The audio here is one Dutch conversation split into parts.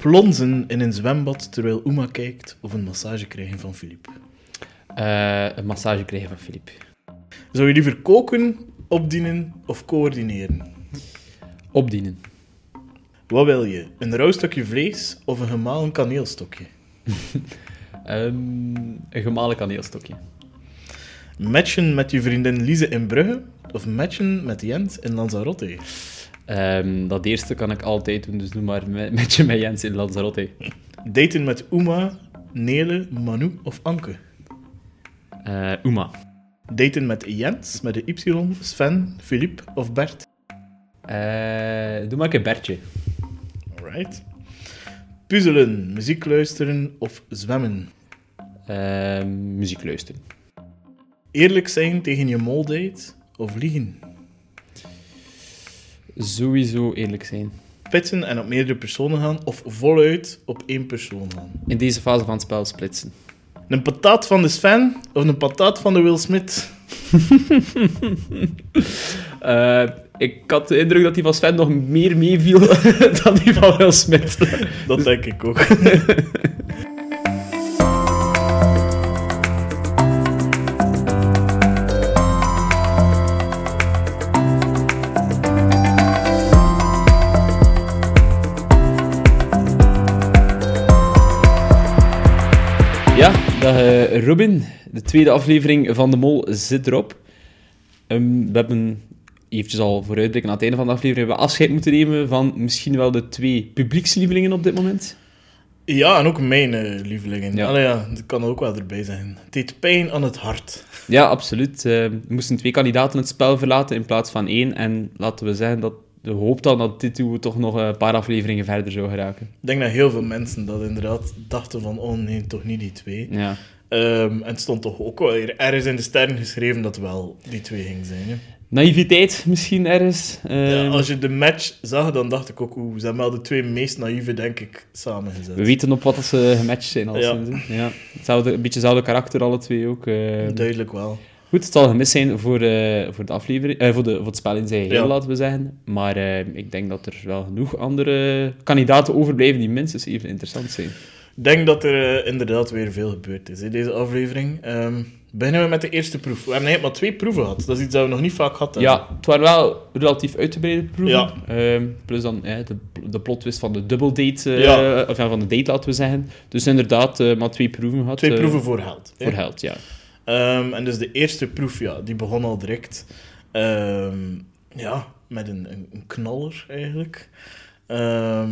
Plonzen in een zwembad terwijl Uma kijkt of een massage krijgen van Philippe. Eh, een massage krijgen van Filip. Zou je liever koken, opdienen of coördineren? Opdienen. Wat wil je? Een rauw stukje vlees of een gemalen kaneelstokje? Ehm, een gemalen kaneelstokje. Matchen met je vriendin Lise in Brugge of matchen met Jens in Lanzarote? Ehm, dat eerste kan ik altijd doen, dus doe maar met, met je met Jens in Lanzarote. Daten met Uma, Nele, Manu of Anke? Eh Uma. Daten met Jens, met de Y, Sven, Philippe of Bert? Eh, doe maar een Bertje. Alright. Puzzelen, muziek luisteren of zwemmen? Ehm, muziek luisteren. Eerlijk zijn tegen je moldate of liegen? Sowieso eerlijk zijn. Pitsen en op meerdere personen gaan of voluit op één persoon gaan? In deze fase van het spel splitsen. Een patat van de Sven of een patat van de Will Smith? Eh, ik had de indruk dat die van Sven nog meer meeviel dan die van Will Smith. Dat denk ik ook. eh, Robin. De tweede aflevering van De Mol zit erop. Ehm, we hebben eventjes al vooruitblikken aan het einde van de aflevering hebben we afscheid moeten nemen van misschien wel de twee publiekslievelingen op dit moment. Ja, en ook mijn eh, lievelingen. Ja. Ja. ja, dat kan er ook wel erbij zijn. Het deed pijn aan het hart. Ja, absoluut. Eh, we moesten twee kandidaten het spel verlaten in plaats van één. En laten we zeggen dat de hoop dan dat dit toe toch nog een paar afleveringen verder zou geraken. Ik denk dat heel veel mensen dat inderdaad dachten van, oh nee, toch niet die twee. Ja. Ehm, en het stond toch ook wel ergens in de sterren geschreven dat wel die twee ging zijn. Hè? Naïviteit misschien ergens. Ja, Ehm, als je de match zag, dan dacht ik ook, oeh, ze hebben wel de twee meest naïeve, denk ik, samengezet. We weten op wat ze gematcht zijn al Ja. hè. ja. Hetzelfde, een beetje hetzelfde karakter, alle twee ook. eh. Duidelijk wel. Goed, het zal gemist zijn voor, eh, voor, de aflevering, eh, voor, de, voor het spel in zijn geheel, Ja. laten we zeggen. Maar ik denk dat er wel genoeg andere kandidaten overblijven die minstens even interessant zijn. Ik denk dat er eh, inderdaad weer veel gebeurd is in deze aflevering. Ehm, beginnen we met de eerste proef. We hebben eigenlijk maar twee proeven gehad. Dat is iets dat we nog niet vaak hadden. Ja, het waren wel relatief uitgebreide proeven. Ja. Ehm, plus dan de, de plot twist van de double date, eh, Ja. of van de date, laten we zeggen. Dus inderdaad, eh, maar twee proeven gehad. Twee proeven voor geld. hè. voor held, ja. Ehm, en dus de eerste proef, ja, die begon al direct. ja, met een, een, een knaller eigenlijk. Ehm,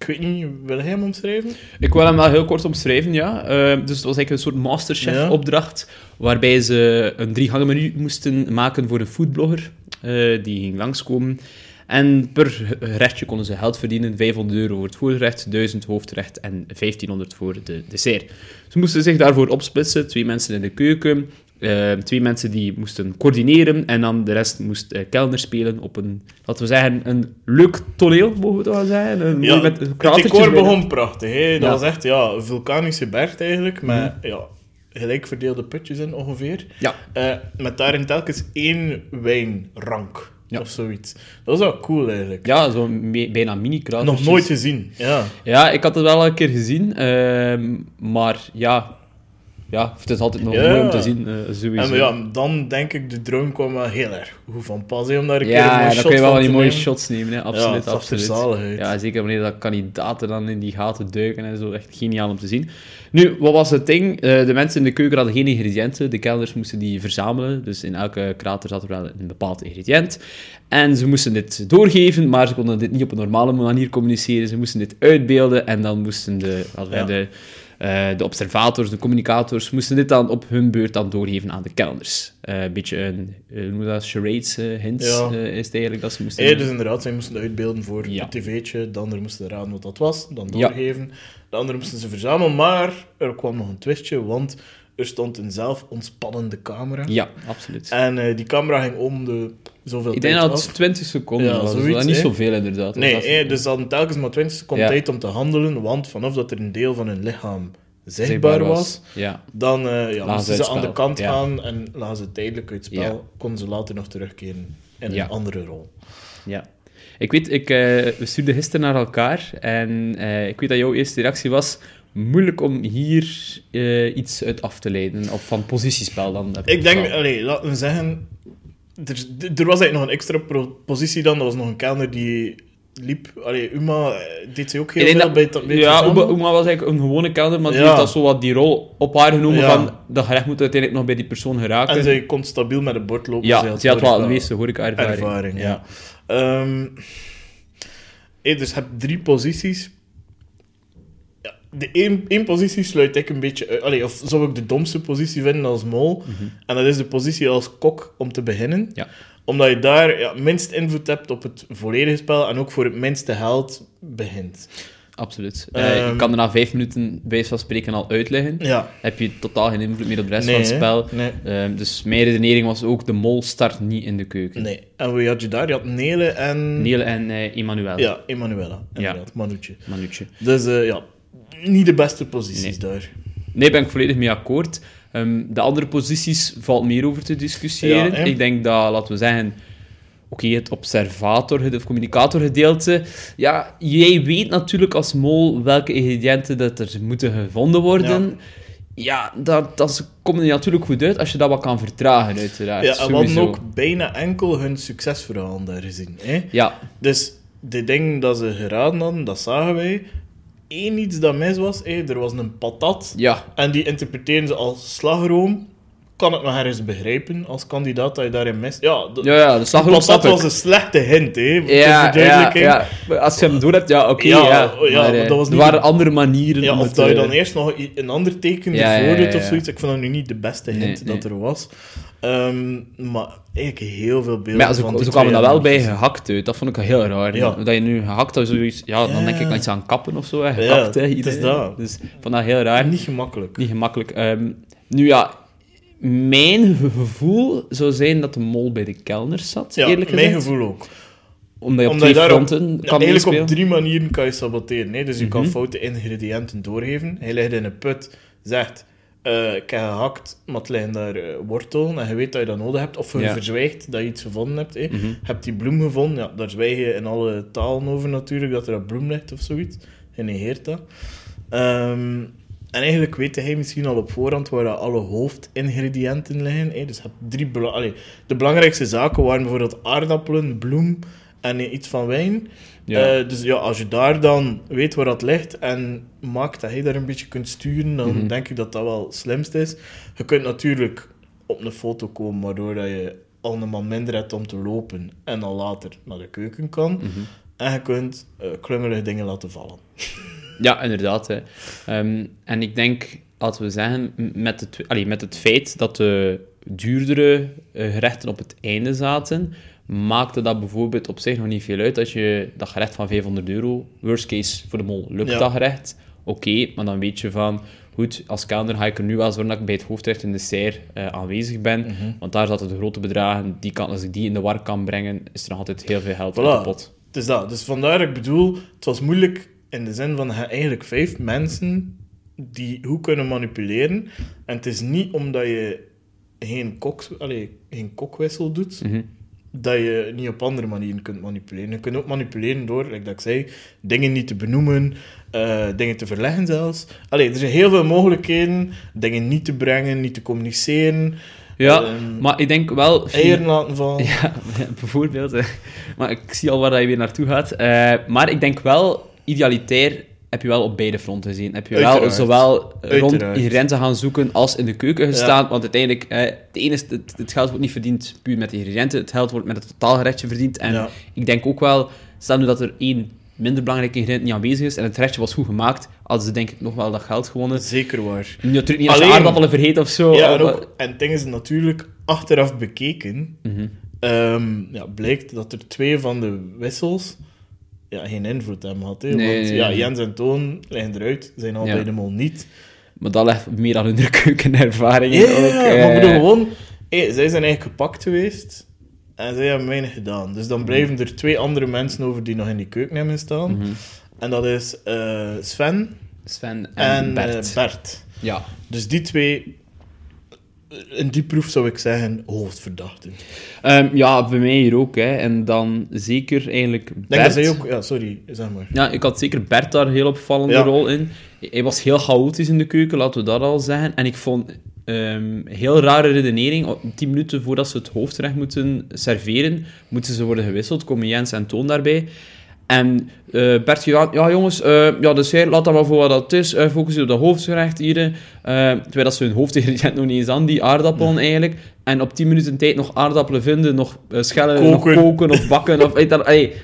ik weet niet, wil jij hem omschrijven? Ik wil hem wel heel kort omschrijven, ja. Eh, dus het was eigenlijk een soort masterchef-opdracht, waarbij ze een drie-gangen-menu moesten maken voor een foodblogger. eh, die ging langskomen. En per gerechtje konden ze geld verdienen. 500 euro voor het voorgerecht, 1000 hoofdgerecht en 1500 voor de dessert. Ze moesten zich daarvoor opsplitsen. Twee mensen in de keuken, eh, twee mensen die moesten coördineren en dan de rest moest kelner spelen op een, laten we zeggen, een leuk toneel, mogen we het wel zeggen. Een, Ja, met het decor begon prachtig. Hè? Dat Ja. was echt ja, een vulkanische berg eigenlijk, met Mhm. ja, gelijk verdeelde putjes in ongeveer. Ja. Eh, met daarin telkens één wijnrank Ja. of zoiets. Dat was wel cool eigenlijk. Ja, zo'n me- bijna mini-kratertjes. Nog nooit gezien. Ja. Ja, ik had het wel een keer gezien, ehm, maar ja, ja, het is altijd nog Ja. mooi om te zien, eh, sowieso. En ja, dan denk ik, de drone kwam wel heel erg goed van pas, hè, om daar een keer ja, een mooie dan shot kun je wel van die mooie nemen. shots nemen, hè. Ja, absoluut. er absoluut. Ja, zeker wanneer dat kandidaten dan in die gaten duiken en zo, echt geniaal om te zien. Nu, wat was het ding? Eh, de mensen in de keuken hadden geen ingrediënten, de kelners moesten die verzamelen, dus in elke krater zat er wel een bepaald ingrediënt. En ze moesten dit doorgeven, maar ze konden dit niet op een normale manier communiceren, ze moesten dit uitbeelden en dan moesten de, we Ja. de, eh, de observators, de communicators, moesten dit dan op hun beurt dan doorgeven aan de kelners. Eh, een beetje een, eh, noem dat, charades, hints Ja. is het eigenlijk dat ze moesten... Ja, dus inderdaad, zij moesten uitbeelden voor Ja. het tv'tje, de anderen moesten raden wat dat was, dan doorgeven. De anderen moesten ze verzamelen, maar er kwam nog een twistje, want er stond een zelf ontspannende camera. Ja, absoluut. En die camera ging om de zoveel Ik tijd denk dat af. het 20 seconden Ja, was, dus zoiets, dat niet hè. zoveel inderdaad. Nee, Dat was- hè, dus ze hadden telkens maar 20 seconden Ja. tijd om te handelen, want vanaf dat er een deel van hun lichaam zichtbaar was, Ja, dan eh, ja, moesten ze uit aan de kant Ja. gaan en lagen ze tijdelijk uit spel. Ja. Konden ze later nog terugkeren in Ja. een andere rol. ja. Ik weet, ik, uh, we stuurden gisteren naar elkaar en uh, ik weet dat jouw eerste reactie was moeilijk om hier uh, iets uit af te leiden, of van positiespel dan. Ik denk, allee, laten we zeggen, er, er was eigenlijk nog een extra positie dan, dat was nog een kelner die liep. Allee, Uma deed ze ook heel veel bij, bij Ja, Uma, Uma, was eigenlijk een gewone kelner, maar die heeft dat zo wat die rol op haar genomen van dat gerecht moet uiteindelijk nog bij die persoon geraken. En zij kon stabiel met het bord lopen. Ja, ze had, wel de meeste horeca-ervaring. Ervaring, ja. ja. Um, hey, dus je hebt drie posities. De één, één positie sluit ik een beetje uit. Allee, of zou ik de domste positie vinden als mol. Mm -hmm. En dat is de positie als kok om te beginnen. Ja omdat je daar ja, minst invloed hebt op het volledige spel en ook voor het minste geld begint. Absoluut. Um, uh, je kan er na vijf minuten bij van spreken al uitleggen. Ja. Heb je totaal geen invloed meer op de rest van het spel. Nee. Um, dus mijn redenering was ook, de mol start niet in de keuken. Nee. En wie had je daar? Je had Nele en... Nele en uh, Emanuela. Ja, Emanuela. Ja. Manucci. Manucci. Dus uh, ja, niet de beste posities nee. daar. Nee, ben ik volledig mee akkoord. Um, de andere posities valt meer over te discussiëren. Ja, ik denk dat, laten we zeggen, oké, okay, het observator, het communicatorgedeelte. Ja, jij weet natuurlijk als mol welke ingrediënten dat er moeten gevonden worden. Ja. Ja, dat, dat komt er natuurlijk goed uit als je dat wat kan vertragen, uiteraard. Ja, en we hadden ook bijna enkel hun succesverhaal daar gezien. Hè? Ja. Dus de dingen dat ze geraden hadden, dat zagen wij één iets dat mis was. Er was een patat. Ja. En die interpreteren ze als slagroom. Kan ik nog ergens begrijpen als kandidaat dat je daarin mist? Ja, de, ja, ja de slagroom patat was een slechte hint, hè? Ja, ja, ja. Als je hem door hebt, ja, oké. Okay, ja, ja, ja, maar, eh, dat was niet er waren andere manieren. Ja, of dat je dan eerst nog een ander teken ervoor doet of zoiets. Ik vond dat nu niet de beste hint nee, dat er was. Um, maar eigenlijk heel veel beelden. Maar ja, zo, zo kwamen dat wel bij gehakt uit. Dat vond ik heel raar. Ja. Dat je nu gehakt had, zoiets, ja, dan denk ik aan iets aan kappen of zo. Hè. Ja, hè, is dat. Dus ik vond dat heel raar. Niet gemakkelijk. Niet gemakkelijk. Um, nu ja, mijn gevoel zou zijn dat de mol bij de kelners zat, ja, eerlijk mijn gevoel ook. Omdat je op Omdat twee fronten op, kan Eigenlijk op drie manieren kan je saboteren. Hè? Dus je mm -hmm. kan foute ingrediënten doorgeven. Hij ligt in een put, zegt uh, ik heb gehakt, maar het liggen daar uh, wortel en je weet dat je dat nodig hebt. Of je ja. verzwijgt dat je iets gevonden hebt. Je mm -hmm. hebt die bloem gevonden, ja, daar zwijg je in alle talen over natuurlijk, dat er een bloem ligt of zoiets. Je negeert dat. Um, en eigenlijk weet hij misschien al op voorhand waar alle hoofdingrediënten liggen. Hè. Dus je hebt drie bela Allee, de belangrijkste zaken waren bijvoorbeeld aardappelen, bloem en iets van wijn. Ja. Uh, dus ja, als je daar dan weet waar dat ligt en maakt dat je daar een beetje kunt sturen, dan mm -hmm. denk ik dat dat wel het slimst is. Je kunt natuurlijk op een foto komen waardoor dat je al een man minder hebt om te lopen en dan later naar de keuken kan. Mm -hmm. En je kunt uh, klungelige dingen laten vallen. Ja, inderdaad. Hè. Um, en ik denk, laten we zeggen, met het, allee, met het feit dat de duurdere uh, gerechten op het einde zaten, maakte dat bijvoorbeeld op zich nog niet veel uit als je dat gerecht van 500 euro, worst case voor de mol, lukt ja. dat gerecht, oké, okay, maar dan weet je van, goed, als kelner ga ik er nu wel zorgen dat ik bij het hoofdrecht in de dessert uh, aanwezig ben, mm -hmm. want daar zaten de grote bedragen, die kan, als ik die in de war kan brengen, is er nog altijd heel veel geld voilà. in de pot. Het is dat. Dus vandaar dat ik bedoel, het was moeilijk in de zin van eigenlijk vijf mensen die hoe kunnen manipuleren. En het is niet omdat je geen, kok, allez, geen kokwissel doet, mm -hmm. Dat je niet op andere manieren kunt manipuleren. Je kunt ook manipuleren door, like dat ik zei, dingen niet te benoemen, uh, dingen te verleggen zelfs. Allee, er zijn heel veel mogelijkheden, dingen niet te brengen, niet te communiceren. Ja, um, maar ik denk wel... Eieren laten vallen. Ja, bijvoorbeeld. Maar ik zie al waar je weer naartoe gaat. Uh, maar ik denk wel idealitair heb je wel op beide fronten gezien. Heb je Uiteraard. wel zowel Uiteraard. rond ingrediënten gaan zoeken als in de keuken gestaan. Ja. Want uiteindelijk, eh, het, ene is, het, het, geld wordt niet verdiend puur met de ingrediënten. Het geld wordt met het totaalgerechtje verdiend. En ja. ik denk ook wel, stel nu dat er één minder belangrijke ingrediënt niet aanwezig is en het gerechtje was goed gemaakt, hadden ze denk ik nog wel dat geld gewonnen. Zeker waar. Natuurlijk niet als Alleen, je aardappelen vergeet of zo. Ja, en, ook, en het ding is natuurlijk, achteraf bekeken, mm -hmm. um, ja, blijkt dat er twee van de wissels ja, geen invloed hebben gehad. Hè? Nee, Want nee, ja, nee. Jens en Toon liggen eruit, zijn al Ja. bij de mol niet. Maar dat ligt meer aan hun keukenervaring Ja, ook. maar eh. ik bedoel gewoon, hé, zij zijn eigenlijk gepakt geweest en zij hebben weinig gedaan. Dus dan blijven er twee andere mensen over die nog in die keuken hebben staan. Mhm. En dat is eh, Sven Sven en, en, Bert. eh, Bert. Ja. Dus die twee in die proef zou ik zeggen hoofdverdachten. Ehm, ja, bij mij hier ook. Hè. En dan zeker eigenlijk denk Bert. dat zij ook... Ja, sorry, zeg maar. Ja, ik had zeker Bert daar een heel opvallende Ja. rol in. Hij was heel chaotisch in de keuken, laten we dat al zeggen. En ik vond ehm heel rare redenering. Tien minuten voordat ze het hoofdgerecht moeten serveren, moeten ze worden gewisseld. Komen Jens en Toon daarbij. En eh, Bert gedaan, ja jongens, eh, ja, dus laat dat maar voor wat dat is. eh focus je op dat hoofdgerecht hier. eh. terwijl dat ze hun hoofdingrediënt nog niet eens aan, die aardappelen eigenlijk. En op 10 minuten tijd nog aardappelen vinden, nog schellen, Koken. nog koken of bakken. of,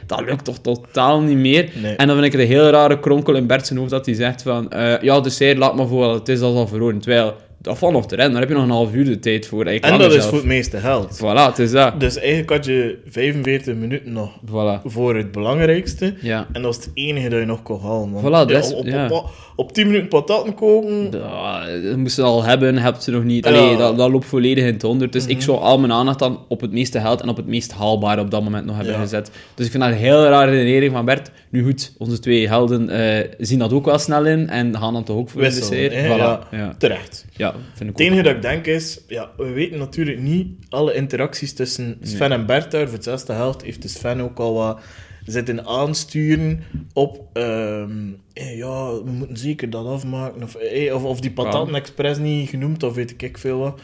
dat, lukt toch totaal niet meer. Nee. En dan vind ik het een heel rare kronkel in Bert zijn hoofd dat hij zegt van... ja, dus zij laat maar voor wat het is, dat is al verloren. Terwijl, dat valt nog te rennen. Daar heb je nog een half uur de tijd voor. En dat is voor het meeste geld. Voilà, het is dat. Dus eigenlijk had je 45 minuten nog Voilà. voor het belangrijkste. Ja. En dat is het enige dat je nog kon halen. man. Voilà, Ja, is- op, op, ja. op, op 10 minuten pataten koken. Dat moesten ze al hebben, heb ze nog niet. Mhm. Allee, dat, dat loopt volledig in het honderd. Dus ik zou al mijn aandacht dan op het meeste geld en op het meest haalbare op dat moment nog hebben gezet. Dus ik vind dat een heel rare redenering van Bert. Nu goed, onze twee helden eh, zien dat ook wel snel in en gaan dan toch ook voor de Wisselen? Voilà. Ja. Terecht. Ja, vind ik Het enige dat ik denk is, ja, we weten natuurlijk niet alle interacties tussen Sven en Bert daar. Voor zesde helft heeft de Sven ook al wat zitten aansturen op, ehm, eh, ja, we moeten zeker dat afmaken. Of, eh, of, of die pataten expres niet genoemd, of weet ik veel wat.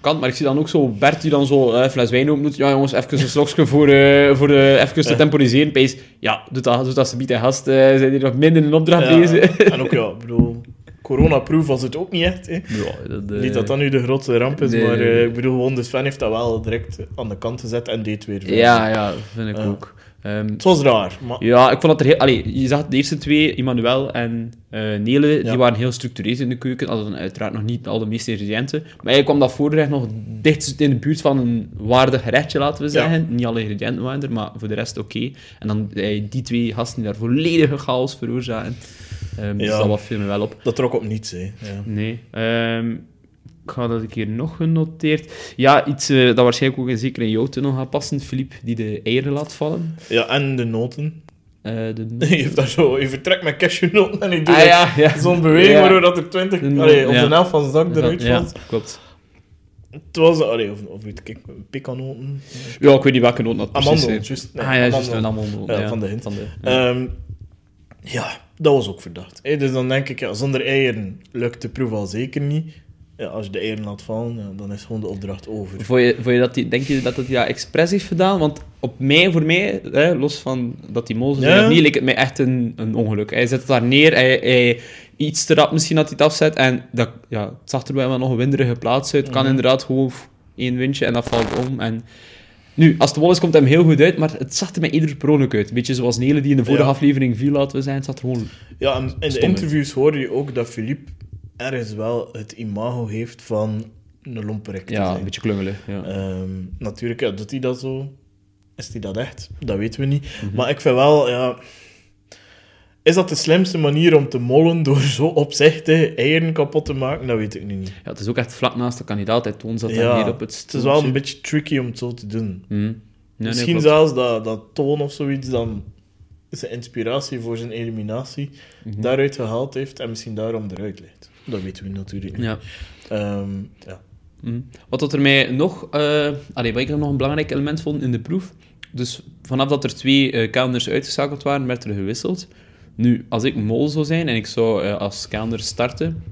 Kan, maar ik zie dan ook zo Bert die dan zo eh, een fles wijn open doet. Ja, jongens, even een slokje voor, eh, voor de, even te temporiseren. Pees, ja, doet dat, doet dat ze biedt gast. eh zijn hier nog minder in een opdracht Ja, bezig. en ook, ja, ik bedoel, coronaproof was het ook niet echt. Hè. Ja, dat, eh, Niet dat dat nu de grootste ramp is, nee, maar eh, ik bedoel, gewoon de Sven heeft dat wel direct aan de kant gezet en deed weer verder. Ja, ja, vind ik ook. Ehm, Het was raar, maar ja, ik vond dat er heel... Allee, je zag de eerste twee, Emmanuel en eh, Nele, Ja. die waren heel structureerd in de keuken. Hadden uiteraard nog niet al de meeste ingrediënten. Maar eigenlijk kwam dat voorgerecht nog dicht in de buurt van een waardig gerechtje, laten we Ja. zeggen. Niet alle ingrediënten waren er, maar voor de rest oké. En dan die twee gasten die daar volledige chaos veroorzaken. Ehm Dus dat wat viel me wel op. dat trok op niets. Hè. Ja. Nee. Ehm, ik had dat ik hier nog genoteerd. Ja, iets eh, dat waarschijnlijk ook zeker in jouw tunnel gaat passen. Philippe, die de eieren laat vallen. ja, en de noten. Eh, de... Je daar zo, je vertrekt met cashewnoten en ik doe Ah, ja, ja. zo'n beweging waardoor dat er 20, De- allee, of de helft van zijn zak eruit Ja, valt. klopt. Het was, allee, of, of weet ik, pikanoten. Ja, ik weet niet welke noot dat precies Amandel, juist. Nee, ah ja, juist, amandel. een amandel. Ja, ja, van de hint. Van de, Ehm, ja, dat was ook verdacht. Dus dan denk ik, ja, zonder eieren lukt de proef al zeker niet. Ja, als je de eieren laat vallen, ja, dan is gewoon de opdracht over. Vond je, vond je dat die, denk je dat hij dat expres heeft gedaan? Want op mij, voor mij, hè, los van dat die mol Ja. niet, leek het mij echt een, een ongeluk. Hij zet het daar neer, hij, hij iets te rap misschien dat hij het afzet. En dat, ja, het zag er wel nog een winderige plaats uit. Het kan Mhm. inderdaad gewoon één windje en dat valt om. En nu, als het wol is, komt hem heel goed uit, maar het zag er mij ieder per ongeluk uit. Een beetje zoals Nele die in de vorige Ja. aflevering viel, laten we zijn. Het zat er gewoon... Ja, en in de interviews hoor je ook dat Philippe ergens wel het imago heeft van een lomperik Ja, zijn. een beetje klungelen. Ja. Ehm, natuurlijk, ja, doet hij dat zo? Is hij dat echt? Dat weten we niet. Mhm. Maar ik vind wel, ja... Is dat de slimste manier om te mollen door zo opzichtig eieren kapot te maken? Dat weet ik nu niet. Ja, het is ook echt vlak naast de kandidaat. Hij toont dat Ja, hier op het Het is wel een beetje tricky om het zo te doen. Nee, nee, Misschien zelfs dat, dat toon of zoiets dan zijn inspiratie voor zijn eliminatie Mhm. daaruit gehaald heeft en misschien daarom eruit ligt. Dat weten we natuurlijk niet. Ja. Ehm, ja. Mhm. Wat dat er mij nog... eh allee, wat ik nog een belangrijk element vond in de proef... Dus vanaf dat er twee kalenders uitgeschakeld waren, werd er gewisseld. Nu, als ik mol zou zijn en ik zou eh, als kalender starten,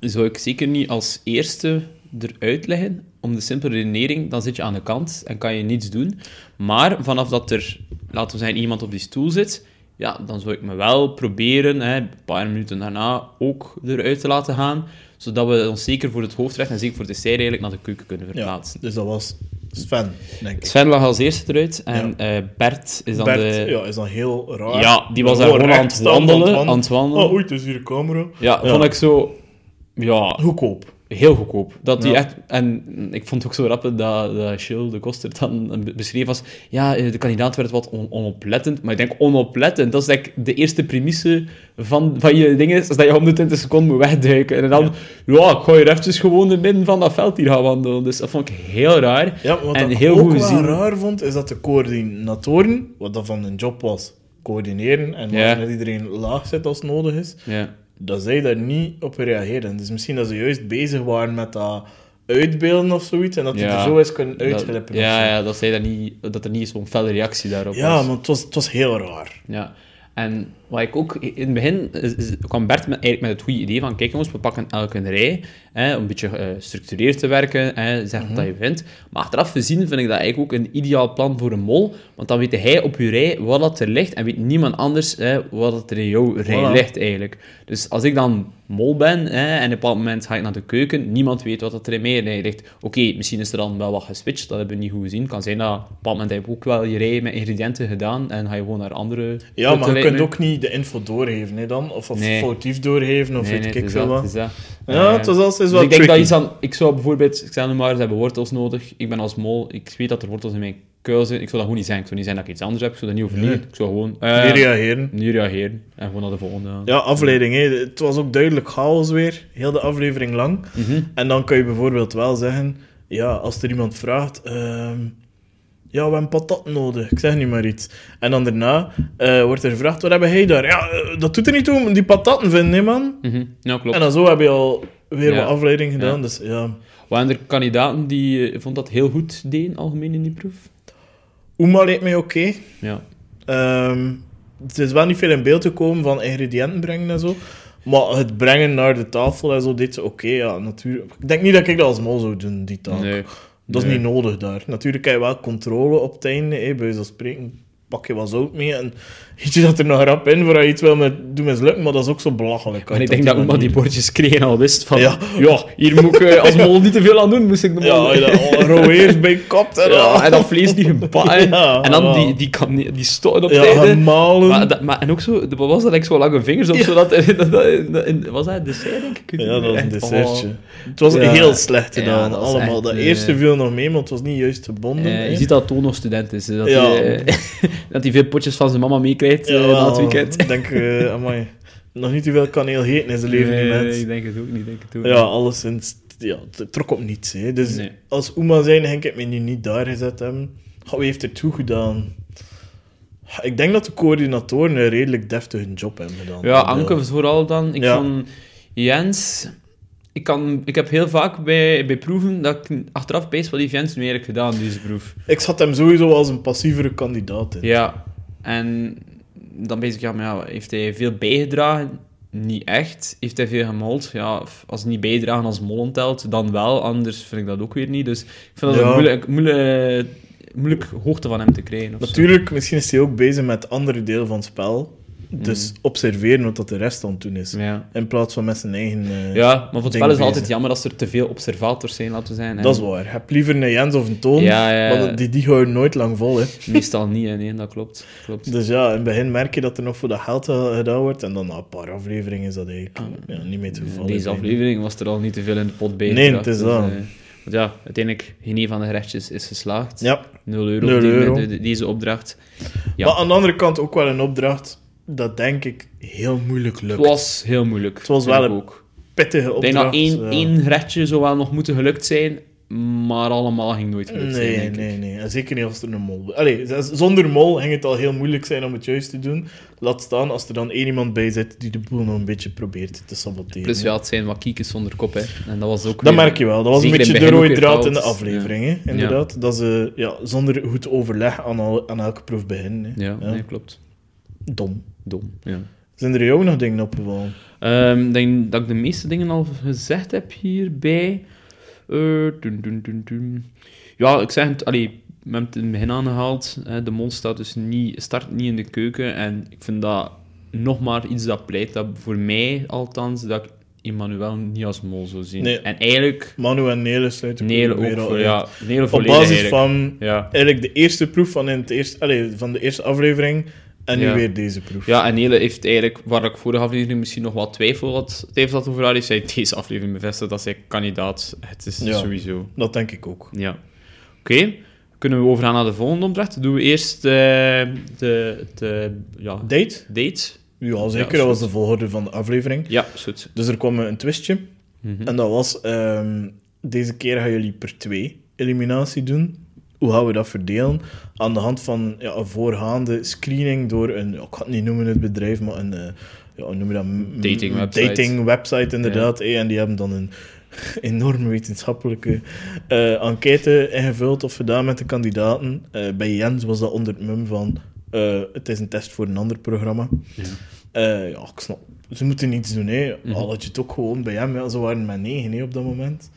zou ik zeker niet als eerste eruit leggen. Om de simpele redenering, dan zit je aan de kant en kan je niets doen. Maar vanaf dat er, laten we zeggen, iemand op die stoel zit, ja, dan zou ik me wel proberen, hè, een paar minuten daarna, ook eruit te laten gaan. Zodat we ons zeker voor het hoofdrecht en zeker voor de dessert eigenlijk naar de keuken kunnen ja, verplaatsen. dus dat was Sven, denk ik. Sven lag als eerste eruit en eh, Bert is dan Bert, de... ja, is dan heel raar. Ja, die was daar Gewoon aan het wandelen. Aan het wandelen. Oh, oei, het is hier een camera. ja, ja. vond ik zo... Ja, Goedkoop. Heel goedkoop. Dat die Ja. echt... En ik vond het ook zo rappen dat, dat de koster, dan be- beschreef als... Ja, eh, de kandidaat werd wat on- onoplettend. Maar ik denk, onoplettend, dat is like de eerste premisse van, van je ding is, dat je 120 seconden moet wegduiken. En dan, ja, ik ga hier eventjes gewoon in midden van dat veld hier gaan wandelen. Dus dat vond ik heel raar. Ja, wat En ik heel ook wel raar vond, is dat de coördinatoren, wat dat van hun job was, coördineren en Ja. dat iedereen laag zit als nodig is, Ja. Dat zij daar niet op reageerden. Dus misschien dat ze juist bezig waren met dat uitbeelden of zoiets. En dat hij Ja. er zo is kunnen uitglippen. ja, ja dat, zij dat, niet, dat er niet zo'n felle reactie daarop ja was. maar het was, het was heel raar. Ja. En wat ik ook... In het begin is- kwam Bert met, eigenlijk met het goede idee van... Kijk jongens, we pakken elk een rij. Hè, om een beetje eh, gestructureerd te werken. Hè, zeg wat dat je vindt. Maar achteraf gezien vind ik dat eigenlijk ook een ideaal plan voor een mol. Want dan weet hij op je rij wat dat er ligt. En weet niemand anders hè, wat dat er in jouw rij Voilà. ligt eigenlijk. Dus als ik dan mol ben hè, en op een bepaald moment ga ik naar de keuken, niemand weet wat dat er in mijn rij ligt. Oké, misschien is er dan wel wat geswitcht, dat hebben we niet goed gezien. kan zijn dat op een bepaald moment heb je ook wel je rij met ingrediënten gedaan en ga je gewoon naar andere Ja, maar je kunt ook niet de info doorgeven hè, dan. Of, of Nee. foutief doorgeven, of Nee, weet nee, ik veel wat. Ja, Eh, het was altijd dus wel ik denk dat iets aan... Ik zou bijvoorbeeld... Ik nu maar, ze hebben wortels nodig. Ik ben als mol. Ik weet dat er wortels in mijn kuil zijn. Ik zou dat gewoon niet zijn. Ik zou niet zijn dat ik iets anders heb. Ik zou dat niet overleggen. Nee. Ik zou gewoon... eh, Niet reageren. niet reageren. En gewoon naar de volgende. Ja, afleiding. Hè. Het was ook duidelijk chaos weer. Heel de aflevering lang. Mhm. En dan kan je bijvoorbeeld wel zeggen... Ja, als er iemand vraagt... ehm, ja, we hebben patat nodig. Ik zeg nu maar iets. En dan daarna eh, wordt er gevraagd... Wat hebben hij daar? Ja, eh, dat doet er niet toe om die patatten vinden, hè, man. Mhm. Ja, klopt. En dan zo heb je al weer Ja. wat afleiding gedaan. Ja. Dus ja... Waren er kandidaten die eh, vond dat heel goed deden, algemeen in die proef? Oema leek mij oké. Ja. Ehm, het is wel niet veel in beeld gekomen van ingrediënten brengen en zo. Maar het brengen naar de tafel en zo, dit oké, ja, natuurlijk. Ik denk niet dat ik dat als mol zou doen, die taak. Nee. Dat is Nee. niet nodig daar. Natuurlijk heb je wel controle op het einde. Hè. Bij spreken pak je wat zout mee en je dat er nog rap in voor je iets wil met, doen mislukken, maar dat is ook zo belachelijk. En ik denk dat Oema die bordjes kreeg en al wist van... Ja. Ja, hier moet ik eh, als mol niet te veel aan doen, moest ik normaal... Ja, eerst bij kapt en Ja, en dat vlees niet gebakken. Ja, en dan die, die, kan, die stoten op Ja, gemalen. Maar, dat, maar, en ook zo, wat was dat, like, zo lange vingers of Ja. zo? Dat, dat, dat, dat- was dat een dessert, denk ik? Ik Ja, dat was een. Echt, dessertje. oh. Het was heel slecht gedaan, dat was allemaal. echt, dat eh, eerste viel nog mee, maar het was niet juist gebonden. Eh, hè. je ziet dat Toon nog student is. Dat, Ja. eh, dat hij veel potjes van zijn mama meekrijgt eh, na het weekend. Ik denk, eh amai, nog niet te veel kaneel eten in zijn leven, die Nee, mens. ik denk het ook niet. Denk het ook Ja, alleszins, ja, het trok op niets. Hè. Dus Nee. als Oema zijn, denk ik me nu niet daar gezet hebben. Wie heeft er toe gedaan? Ik denk dat de coördinatoren een redelijk deftige job hebben gedaan. Ja, Anke vooral dan. Ik Ja. van Jens... Ik, kan, ik heb heel vaak bij, bij proeven dat ik achteraf pees wat heeft Jens nu eigenlijk gedaan, deze proef. Ik zat hem sowieso als een passievere kandidaat in. Ja, en dan bezig, ja, maar ja, heeft hij veel bijgedragen? Niet echt. Heeft hij veel gemold? Ja, als hij niet bijdragen als mollen telt, dan wel. Anders vind ik dat ook weer niet. Dus ik vind dat Ja. een moeilijk, moeilijk, moeilijk hoogte van hem te krijgen. zo. Natuurlijk, misschien is hij ook bezig met andere delen van het spel. Dus Mm. observeren wat dat de rest aan het doen is. Ja. In plaats van met zijn eigen... eh, ja, maar voor het ding spel is het altijd jammer als er te veel observators zijn, laten we zijn. Dat is waar. Heb liever een Jens of een Toon. Ja, ja, ja. Want die, die houden nooit lang vol. Hè. Meestal niet, hè. nee, dat klopt. klopt. Dus ja, in het begin merk je dat er nog voor dat geld eh, gedaan wordt. En dan na een paar afleveringen is dat eigenlijk Ah. ja, niet meer te geval. Deze aflevering was er al niet te veel in de pot bij. Nee, het is dus, dat. eh, want ja, uiteindelijk, geen een van de gerechtjes is geslaagd. Ja, 0 euro, die- de- de- deze opdracht. Ja. maar aan de andere kant ook wel een opdracht dat denk ik heel moeilijk lukt. Het was heel moeilijk. Het was wel ik een ook. pittige Ik opdracht. denk dat één, ja. één gerechtje zou wel nog moeten gelukt zijn, maar allemaal ging nooit gelukt zijn, Nee, denk ik. nee, nee. En zeker niet als er een mol... Allee, zonder mol ging het al heel moeilijk zijn om het juist te doen. Laat staan als er dan één iemand bij zit die de boel nog een beetje probeert te saboteren. Plus ja, het zijn wat kiekjes zonder kop, hè. En dat was ook Dat merk je wel. Dat was een beetje de rode draad in de aflevering, hè? inderdaad. Dat ze ja, zonder goed overleg aan, al, aan elke proef beginnen. Hè? Ja, Ja. nee, klopt. Dom. Dom, ja. Zijn er jou nog dingen opgevallen? Ehm, Ik denk dat ik de meeste dingen al gezegd heb hierbij. Eh. Ja, ik zeg het, allee, we hebben het in het begin aangehaald. Hè, de mol staat dus niet, start niet in de keuken. En ik vind dat nog maar iets dat pleit dat voor mij althans, dat ik Emmanuel niet als mol zou zien. Nee. En eigenlijk, Manu en Nele sluiten Nele weer ook al voor, uit. ja, Nele Op basis eigenlijk. van Ja. eigenlijk de eerste proef van, in het eerste, allee, van de eerste aflevering en nu Ja. weer deze proef. Ja, en Nele heeft eigenlijk, waar ik vorige aflevering misschien nog wat twijfel had, twijfel had over haar, heeft zij deze aflevering bevestigd dat zij kandidaat Het is Ja. sowieso. Dat denk ik ook. Ja. Oké, kunnen we overgaan naar de volgende opdracht. Doen we eerst eh, de, de ja, Date? date. Ja, zeker. Ja, dat was de volgorde van de aflevering. Ja, goed. Dus er kwam een twistje. Mhm. En dat was, ehm, deze keer gaan jullie per twee eliminatie doen. Hoe gaan we dat verdelen? Aan de hand van ja, een voorgaande screening door een, ja, ik ga het niet noemen het bedrijf, maar een, eh, ja, hoe noem je dat? Dating website. Dating website, inderdaad. en die hebben dan een enorm wetenschappelijke eh, enquête ingevuld of gedaan met de kandidaten. Eh, bij Jens was dat onder het mum van eh, het is een test voor een ander programma. Ja. Eh, ja, ik snap. Ze moeten niets doen, hè. Mhm. Al had je het ook gewoon bij hem, ja, ze waren met negen hè, op dat moment.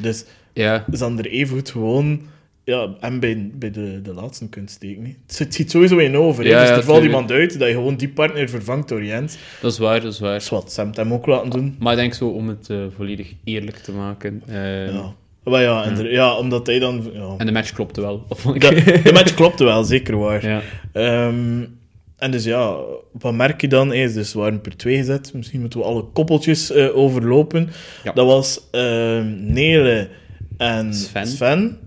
Dus Ja, ze hadden er even goed gewoon... Ja, en bij, bij de, de laatste kunt steken. hè. Het zit- ziet sowieso in over. Ja, dus ja, er valt iemand uit dat je gewoon die partner vervangt door Jens. dat is waar, dat is waar. Is wat, hem ook laten doen. Maar ik denk zo, om het eh, volledig eerlijk te maken. eh, Ja. Maar ja, en Ja. er- ja, omdat hij dan... Ja. En de match klopte wel. Of ik. De, de match klopte wel, zeker waar. ja. Ehm, en dus ja, wat merk je dan? Is, dus we waren per twee gezet. Misschien moeten we alle koppeltjes eh, overlopen. Ja. Dat was ehm Nele en Sven. Sven.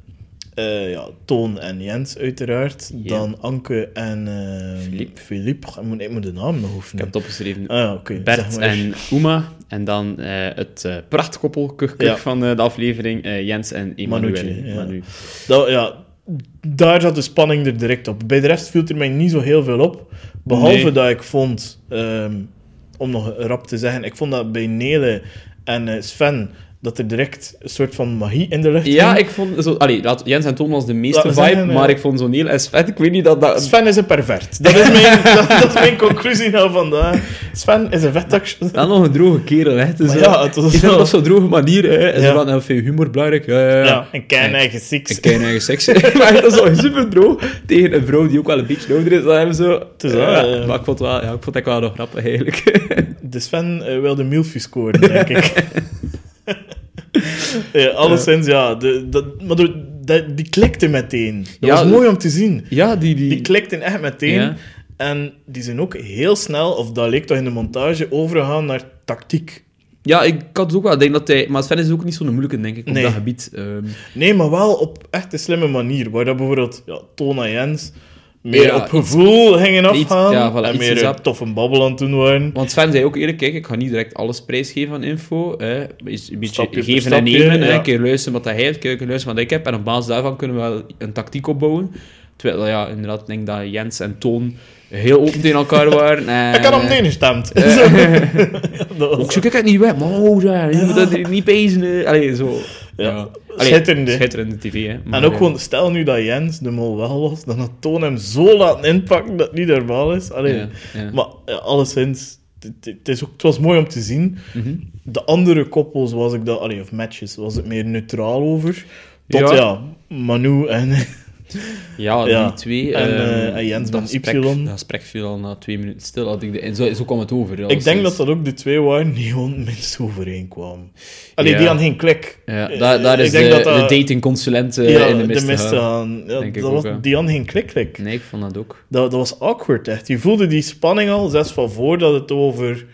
Eh, ja, Toon en Jens uiteraard. Dan Anke en ehm Philippe. Philippe. Ik moet, ik moet de naam nog Ik oefenen. heb het opgeschreven. Ah ja. Bert zeg maar. en Uma. En dan eh, het eh prachtkoppel kuch, kuch Ja. van eh, de aflevering. eh, Jens en Emmanuel. Ja. Manu. Dat, ja, daar zat de spanning er direct op. Bij de rest viel er mij niet zo heel veel op. Behalve Nee. dat ik vond, ehm, om nog rap te zeggen, ik vond dat bij Nele en eh, Sven, dat er direct een soort van magie in de lucht Ja, ik vond... Zo, allee, laat, Jens en Toon was de meeste vibe, zeggen, eh, maar ik vond zo'n heel Sven, ik weet niet dat dat... Sven is een pervert. Dat is mijn, dat, dat is mijn conclusie nou vandaag. Sven is een vetak. Dan nog een droge kerel, hè. Zo- ja, het was zo- op zo'n droge manier, hè. En Ja. van, eh, vind je humor belangrijk? Ja, ja, ja. Een kei eigen seks. Ik ken eigen seks. maar dat is wel super droog tegen een vrouw die ook wel een beetje ouder is dan hem. Zo. Ja, eh. maar ik vond, wel, ja, ik vond het wel nog grappig, eigenlijk. De Sven eh, wilde Milfie scoren, denk ik. ja, alleszins, ja. De, dat, maar dat- die klikte meteen. Dat Ja, was mooi om te zien. ja, die... die... Die klikten echt meteen. Ja. En die zijn ook heel snel, of dat leek toch in de montage, overgegaan naar tactiek. Ja, ik had het ook wel. Denk dat hij... Maar Sven is ook niet zo'n moeilijke, denk ik, op Nee. dat gebied. Ehm, Nee, maar wel op echt een slimme manier. Waar dat bijvoorbeeld ja, Toon en Jens meer Ja, op gevoel gingen afgaan. ja, voilà, en meer toffe babbel aan het doen waren. want Sven zei ook eerlijk, kijk, ik ga niet direct alles prijsgeven aan info. Hè. Is een beetje Stapje geven en nemen. hè. Een keer luisteren wat hij heeft, een keer luisteren wat ik heb. En op basis daarvan kunnen we wel een tactiek opbouwen. Terwijl, ja, inderdaad, ik denk dat Jens en Toon heel open tegen elkaar waren. En, Ik had hem tegen gestemd. Ook zo, kijk het niet weg. Maar oh, ja, je moet dat niet pezen. Allee, zo. Ja. Allee, Schitterende. Schitterende tv, hè. Maar, En ook eh, gewoon, stel nu dat Jens de mol wel was, dan had Toon hem zo laten inpakken dat het niet normaal is. Allee. Ja, ja. Maar ja, alleszins, het, is ook, het was mooi om te zien. Mhm. De andere koppels was ik dat, allee, of matches, was het meer neutraal over. Tot Ja. ja, Manu en, Ja, Ja. die twee. En, ehm, eh, en Jens dat gesprek- Y. Dat gesprek viel al na twee minuten stil. Had ik de, en zo, zo kwam het over. ik denk dat dat ook de twee waren die gewoon minst overeenkwamen. Allee, Ja. die aan geen klik. Ja, Eh, daar, daar is de, dat dat- de datingconsulent ja, in de de mist mist gegaan. gaan. Ja, dat was, die aan geen klik klik. Nee, ik vond dat ook. Dat, dat was awkward, echt. Je voelde die spanning al, zelfs van voordat het over...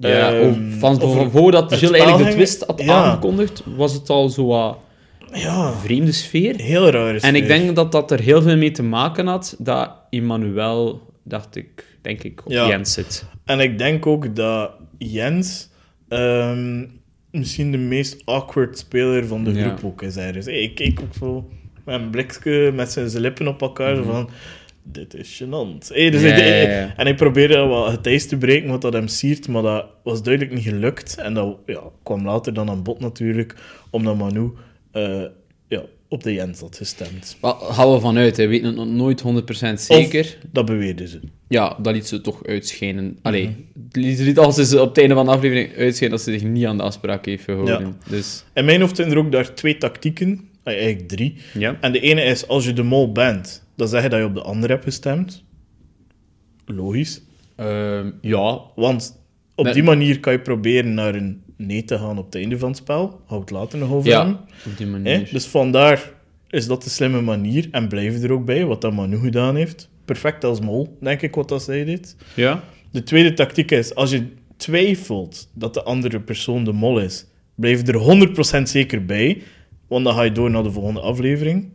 Ja, oh, van, voordat Jill eigenlijk de twist had aangekondigd, was het al zo wat Ja, vreemde sfeer. heel raar En ik denk dat dat er heel veel mee te maken had dat Emmanuel, dacht ik, denk ik, op Ja. Jens zit. En ik denk ook dat Jens ehm, misschien de meest awkward speler van de Ja. groep ook is. ergens. Ik keek ook zo met een blikje, met zijn lippen op elkaar, zo van... Dit is gênant. Hey, dus Mhm. Ik-. En ik probeerde wat het ijs te breken, wat dat hem siert, maar dat was duidelijk niet gelukt. En dat ja, kwam later dan aan bod natuurlijk, omdat Manu eh, ja, op de Jens had gestemd. Maar gaan we vanuit, hè. we weten het nog nooit 100% zeker. Dat beweerden ze. Ja, dat liet ze toch uitschijnen. Allee, Mhm. liet- als ze op het einde van de aflevering uitschijnen dat ze zich niet aan de afspraak heeft gehouden. Dus, In mijn hoofd zijn er ook daar twee tactieken, eigenlijk drie. ja. En de ene is, als je de mol bent, dan zeg je dat je op de ander hebt gestemd. Logisch. Ehm, ja, Want op Nee. die manier kan je proberen naar een nee te gaan op het einde van het spel. Hou het later nog over ja, hem. op die manier. Dus vandaar is dat de slimme manier. En blijven er ook bij, wat dat Manu gedaan heeft. Perfect als mol, denk ik, wat dat zij deed. Ja? De tweede tactiek is, als je twijfelt dat de andere persoon de mol is, blijf er 100% zeker bij, want dan ga je door naar de volgende aflevering.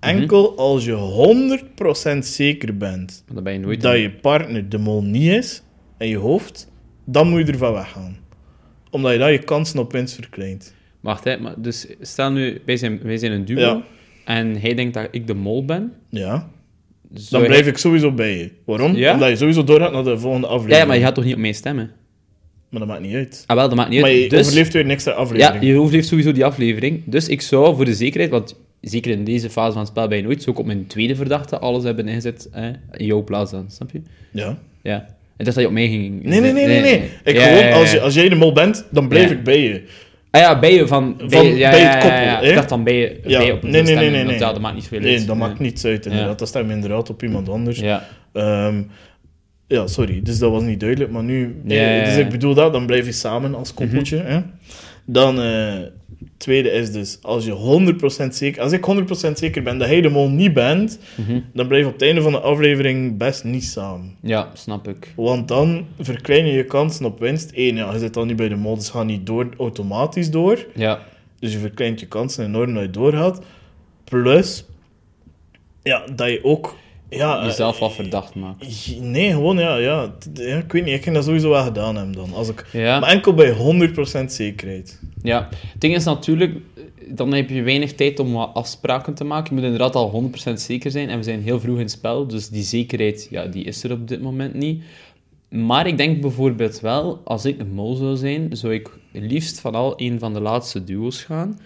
Enkel als je 100% zeker bent Dat ben je nooit... dat je partner de mol niet is, in je hoofd, dan moet je ervan weggaan. Omdat je dan je kansen op winst verkleint. Wacht, hè. Maar dus stel nu, wij zijn, wij zijn een duo. Ja. En hij denkt dat ik de mol ben. Ja, Zou dan hij- blijf ik sowieso bij je. Waarom? Ja? Omdat je sowieso doorgaat naar de volgende aflevering. Ja, ja, maar je gaat toch niet op mij stemmen? Maar dat maakt niet uit. Ah, wel, dat maakt niet Maar uit. je Dus- overleeft weer een extra Ja, aflevering. je overleeft sowieso die aflevering. Dus ik zou voor de zekerheid, want zeker in deze fase van het spel bij je nooit, ik op mijn tweede verdachte alles hebben ingezet eh, in jouw plaats dan, snap je? Ja. Ja. En dat dat je op mij ging... Nee, nee, nee, nee. nee. Ik Ja, gewoon, als, je, als jij de mol bent, dan blijf ik bij je. Ah ja, bij je van... Bij, Van- ja, bij het koppel? Ik dacht dan bij je, Ja. bij je op Nee, een nee, nee, nee, nee. Dat maakt niet veel uit. Nee, dat maakt niets uit, inderdaad. Dat stem je inderdaad op iemand anders. Ja. Ehm, ja, sorry. Dus dat was niet duidelijk, maar nu... nee. Dus ik bedoel dat, dan blijf je samen als koppeltje. Mhm. hè. Dan, eh tweede is dus, als je 100% zeker... Als ik 100% zeker ben dat hij de mol niet bent, Mhm. dan blijf je op het einde van de aflevering best niet samen. Ja, snap ik. Want dan verklein je je kansen op winst. Eén, ja, je zit dan niet bij de mol, dus ga niet door, automatisch door. Ja. Dus je verkleint je kansen enorm dat je doorgaat. Plus, ja, dat je ook... Ja, Jezelf eh, wat verdacht maken. Nee, gewoon, ja, ja. Ik weet niet, ik ging dat sowieso wel gedaan hebben dan. Als ik, Ja. Maar enkel bij 100% zekerheid. Ja, het ding is natuurlijk, dan heb je weinig tijd om wat afspraken te maken. Je moet inderdaad al 100% zeker zijn. En we zijn heel vroeg in het spel, dus die zekerheid ja, die is er op dit moment niet. Maar ik denk bijvoorbeeld wel, als ik een mol zou zijn, zou ik liefst van al een van de laatste duo's gaan.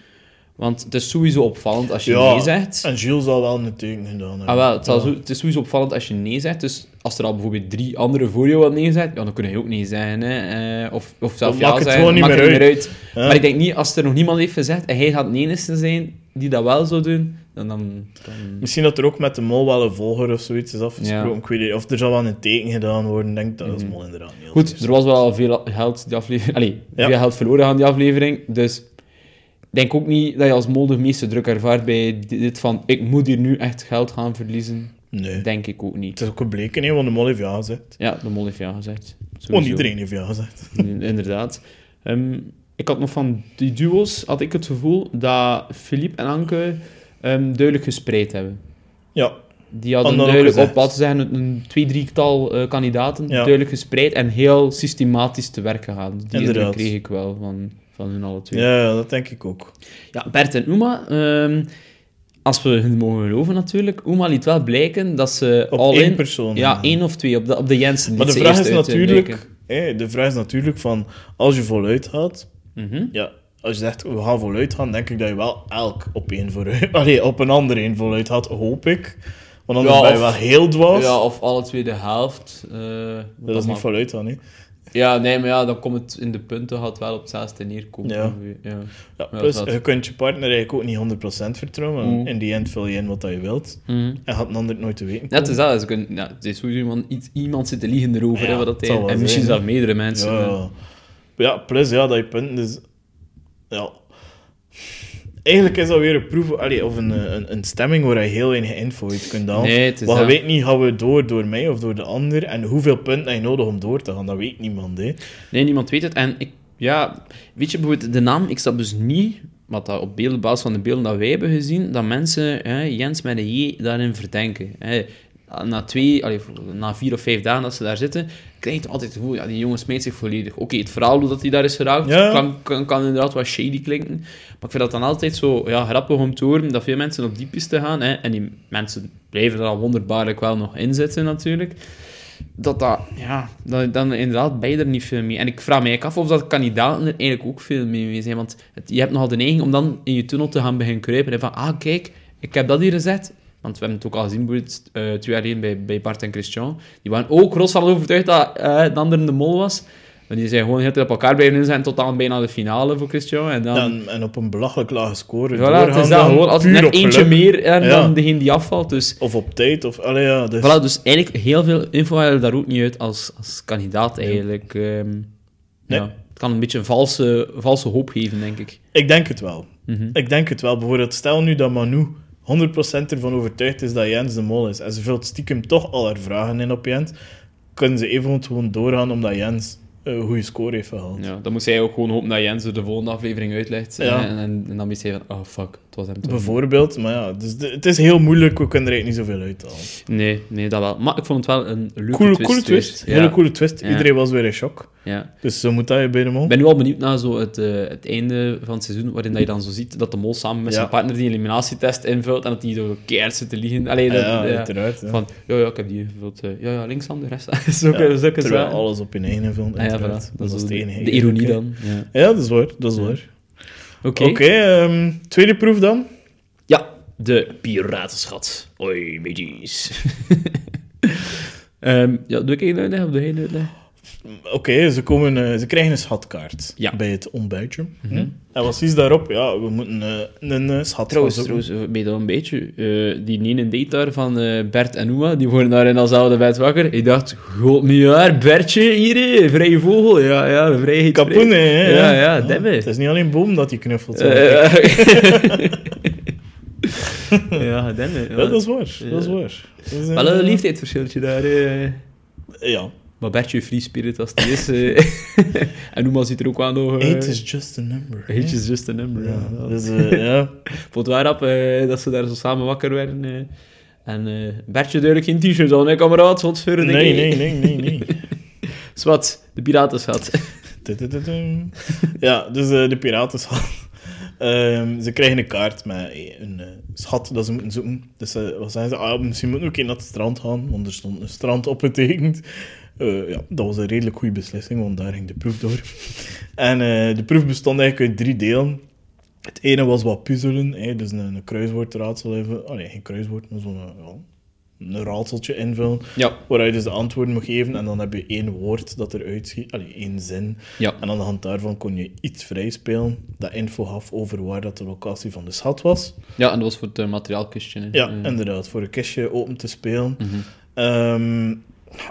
Want het is sowieso opvallend als je Ja, nee zegt. En Gilles zal wel een teken gedaan hebben. Ah, wel, het, zal Ja. zo- het is sowieso opvallend als je nee zegt. Dus als er al bijvoorbeeld drie andere voor jou wat nee zegt, ja, dan kun je ook nee zeggen. Hè. Eh, of, of zelf ja maakt het zeggen, gewoon niet meer het uit. Maar ik denk niet, als er nog niemand heeft gezegd en hij gaat de enige zijn die dat wel zou doen, dan... dan, dan... Misschien dat er ook met de mol wel een volger of zoiets is afgesproken. Ja. Ik weet niet, of er zal wel een teken gedaan worden. Ik denk dat is Mhm. mol inderdaad niet. Goed, er was wel veel geld die aflevering... Allee, veel geld verloren aan die aflevering, dus... Ik denk ook niet dat je als mol de meeste druk ervaart bij dit van ik moet hier nu echt geld gaan verliezen. Nee. Denk ik ook niet. Het is ook gebleken, hè, want de mol heeft ja gezegd. Ja, de mol heeft ja gezegd. Sowieso. iedereen heeft ja gezegd. In- Inderdaad. Ehm, ik had nog van die duo's, had ik het gevoel dat Philippe en Anke ehm, duidelijk gespreid hebben. Ja, Die hadden duidelijk op, wat zeggen, een, twee, drietal eh kandidaten Ja. duidelijk gespreid en heel systematisch te werk gegaan. Die kreeg ik wel van, van hun alle twee. ja, dat denk ik ook. Ja, Bert en Uma, ehm, als we hun mogen geloven natuurlijk, Uma liet wel blijken dat ze Op al één in... persoon. Ja, één of twee, op de, op de Jensen. Maar de vraag is eh, natuurlijk... de vraag is natuurlijk van... Als je voluit gaat... Mhm. Ja, als je zegt, we gaan voluit gaan, denk ik dat je wel elk op één vooruit... Allee, op een ander één voluit gaat, hoop ik. Want anders Ja, ben je of- wel heel dwaas. Ja, of alle twee de helft. eh, dat is niet voluit gaan, hè. Ja, nee, maar ja, dan komt het in de punten gaat wel op hetzelfde neerkomen. Ja. ja. Ja, plus, je kunt je partner eigenlijk ook niet 100% vertrouwen. Mm. In die end vul je in wat dat je wilt. Mhm. En gaat een ander het nooit te weten het is dat. Ze kunnen, ja, het is sowieso iemand, iets- iemand zit te liegen erover. Ja, hè, wat dat hij, en misschien zijn. zelfs meerdere mensen. Ja. ja, plus ja, dat je punten dus... Ja. Eigenlijk is dat weer een proef, allee, of een, eh, een, een stemming waar je heel weinig info uit kunt halen. Nee, Want je dat. weet niet, gaan we door door mij of door de ander? En hoeveel punten heb je nodig om door te gaan? Dat weet niemand, hè. Nee, niemand weet het. En ik, ja, weet je, bijvoorbeeld de naam, ik snap dus niet, wat dat op beelden, op basis van de beelden dat wij hebben gezien, dat mensen hè, Jens met een J daarin verdenken. Hè. Na twee, allee, na vier of vijf dagen dat ze daar zitten, krijg je altijd het gevoel, ja, die jongen smeet zich volledig. Oké, het verhaal hoe dat hij daar is geraakt, Ja. kan, kan, kan inderdaad wat shady klinken. Maar ik vind dat dan altijd zo ja, grappig om te horen dat veel mensen op die piste gaan. Hè, en die mensen blijven er al wonderbaarlijk wel nog in zitten, natuurlijk dat dat, ja, dat, dan inderdaad ben je er niet veel mee. En ik vraag me eigenlijk af of dat kandidaten er eigenlijk ook veel mee, mee zijn. Want het, je hebt nogal de neiging om dan in je tunnel te gaan beginnen kruipen. En van, ah, kijk, ik heb dat hier gezet. Want we hebben het ook al gezien, bijvoorbeeld, eh, twee jaar geleden bij, bij Bart en Christian. Die waren ook rots van overtuigd dat eh de ander de mol was. Maar die zijn gewoon heel tijd op elkaar blijven inzetten tot aan bijna de finale voor Christian. En dan... En, en op een belachelijk lage score voilà, doorgaan het is dan, gewoon als net eentje geluk. meer en Ja. dan degene die afvalt. Dus Of op tijd, of... Allee, ja, dus... Voilà, dus eigenlijk heel veel info haal je daar ook niet uit als, als kandidaat eigenlijk. Ehm, Nee. ja, het kan een beetje een valse, valse hoop geven, denk ik. Ik denk het wel. Mhm. Ik denk het wel. Bijvoorbeeld, stel nu dat Manu 100% ervan overtuigd is dat Jens de mol is. En ze vult stiekem toch al haar vragen in op Jens. Kunnen ze even gewoon doorgaan omdat Jens een goede score heeft gehaald. Ja, dan moet zij ook gewoon hopen dat Jens er de volgende aflevering uitlegt. Ja. En, en, en dan moet zij van, oh fuck. Het was hem toch Bijvoorbeeld, maar ja, dus de- het is heel moeilijk, we kunnen er eigenlijk niet zoveel uithalen. Nee, nee, dat wel. Maar ik vond het wel een leuke Coole, twist. coole twist, hele coole twist. Ja. Iedereen was weer in shock. ja. Dus zo moet dat je bij de mol. Ik ben nu al benieuwd naar zo het, eh, het einde van het seizoen, waarin dat je dan zo ziet dat de mol samen met zijn partner die eliminatietest invult en dat die zo keihard zit te liegen. Allee, dat, ja, uiteraard. Van, ja, ja, ik heb die ingevuld. eh, ja, ja, links aan de rest. zulke, Ja, zulke terwijl alles op je eigen film, Ah, ja, voilà. Dat, is de, enige. de ironie dan. Ja. dat is waar. Dat is waar. Oké. Ehm, tweede proef dan. Ja, de piratenschat. Oi, mages. Ehm ja, doe ik een uitleg of doe jij een uitleg? Oké, ze, komen, eh, ze krijgen een schatkaart Ja. bij het ontbijtje. Mhm. Hm? En wat is daarop? Ja, we moeten eh, een eh, schat Trouwens, trouwens, ben je dat een beetje... eh, die ene date daar van Bert en Oema, die worden daar in datzelfde bed wakker. Ik dacht, god miljard, Bertje hier, vrije vogel. Ja, ja, vrijheid. Kapoen, hè? Ja, ja, demme. Het is niet alleen boom dat hij knuffelt. ja, demme. ja, dat is waar. Dat is Ja. waar. Dat is, eh, Wel een daar. Ja. Maar Bertje free spirit als die is. eh. en Oema ziet er ook wel nog... Eight is just a number. Age is just a number. Ja, dus, eh, ja. Vond het wel rap eh, dat ze daar zo samen wakker werden. En Bertje duidelijk geen t-shirt aan, hè, kameraad? Een Nee, nee, nee, nee, nee. Zwat, de piratenschat. Ja, dus de piratenschat. Ehm, ze krijgen een kaart met een schat dat ze moeten zoeken. Dus wat zijn ze? Ah, misschien moeten we ook in naar het strand gaan, want er stond een strand opgetekend. Eh ja, dat was een redelijk goede beslissing, want daar ging de proef door. En eh, de proef bestond eigenlijk uit drie delen. Het ene was wat puzzelen, hè, dus een, een kruiswoordraadsel even. Oh nee, geen kruiswoord, maar zo'n eh, ja, een raadseltje invullen. Ja. Waar je dus de antwoorden moet geven en dan heb je één woord dat eruit schiet. Allee, één zin. Ja. En aan de hand daarvan kon je iets vrij spelen dat info gaf over waar dat de locatie van de schat was. ja, en dat was voor het eh, materiaalkistje. Hè. Ja, Eh, inderdaad, voor een kistje open te spelen. mhm. Ehm,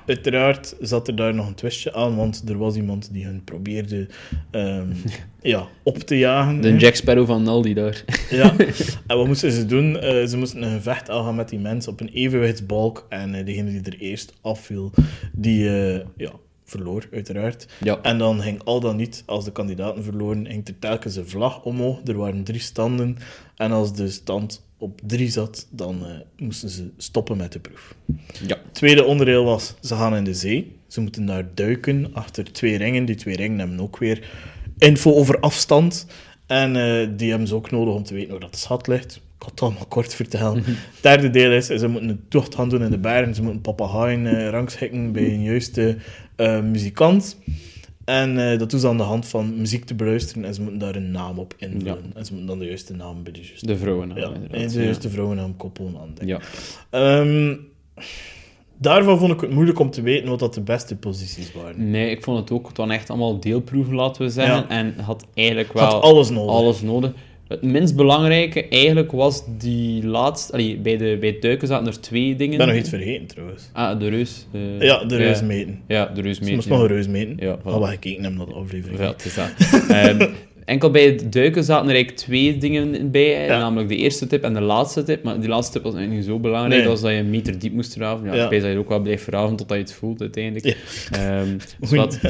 uiteraard zat er daar nog een twistje aan, want er was iemand die hen probeerde ehm, ja, op te jagen. De hè. Jack Sparrow van Aldi daar. Ja, en wat moesten ze doen? Eh, ze moesten een gevecht aangaan met die mensen op een evenwichtsbalk. En eh, degene die er eerst afviel, die eh, ja, verloor, uiteraard. Ja. En dan ging al dan niet, als de kandidaten verloren, ging er telkens een vlag omhoog. Er waren drie standen. En als de stand op drie zat, dan eh, moesten ze stoppen met de proef. Ja. Het tweede onderdeel was, ze gaan in de zee. Ze moeten daar duiken achter twee ringen. Die twee ringen hebben ook weer info over afstand. En eh, die hebben ze ook nodig om te weten waar dat de schat ligt. Ik ga het allemaal kort vertellen. Het derde deel is, ze moeten een tocht gaan doen in de bergen. Ze moeten papegaaien eh, rangschikken bij een juiste muzikant. En eh, dat doen ze aan de hand van muziek te beluisteren. En ze moeten daar een naam op invullen. En ze moeten dan de juiste naam bij de juiste... De vrouwen. ja, en de juiste vrouwennaam koppelen aan. Ja. Ehm, daarvan vond ik het moeilijk om te weten wat dat de beste posities waren. Nee, ik vond het ook waren echt allemaal deelproeven, laten we zeggen. En had eigenlijk wel Had alles nodig. alles nodig. Het minst belangrijke eigenlijk was die laatste... Allee, bij, de, bij het duiken zaten er twee dingen. Ik ben nog iets vergeten trouwens. Ah, de reus. eh, Ja, de reus meten. Ja, de reus Ze meten. ja. nog een reus meten. Ja, voilà. Al wat gekeken hebben naar de aflevering. Ja, het is dat. Ehm, enkel bij het duiken zaten er eigenlijk twee dingen bij, Ja. namelijk de eerste tip en de laatste tip. Maar die laatste tip was eigenlijk niet zo belangrijk, Nee. als dat je een meter diep moest graven. Ja, Ja. Dat je ook wel blijft graven totdat je het voelt uiteindelijk. Ja. Ehm, dus wat,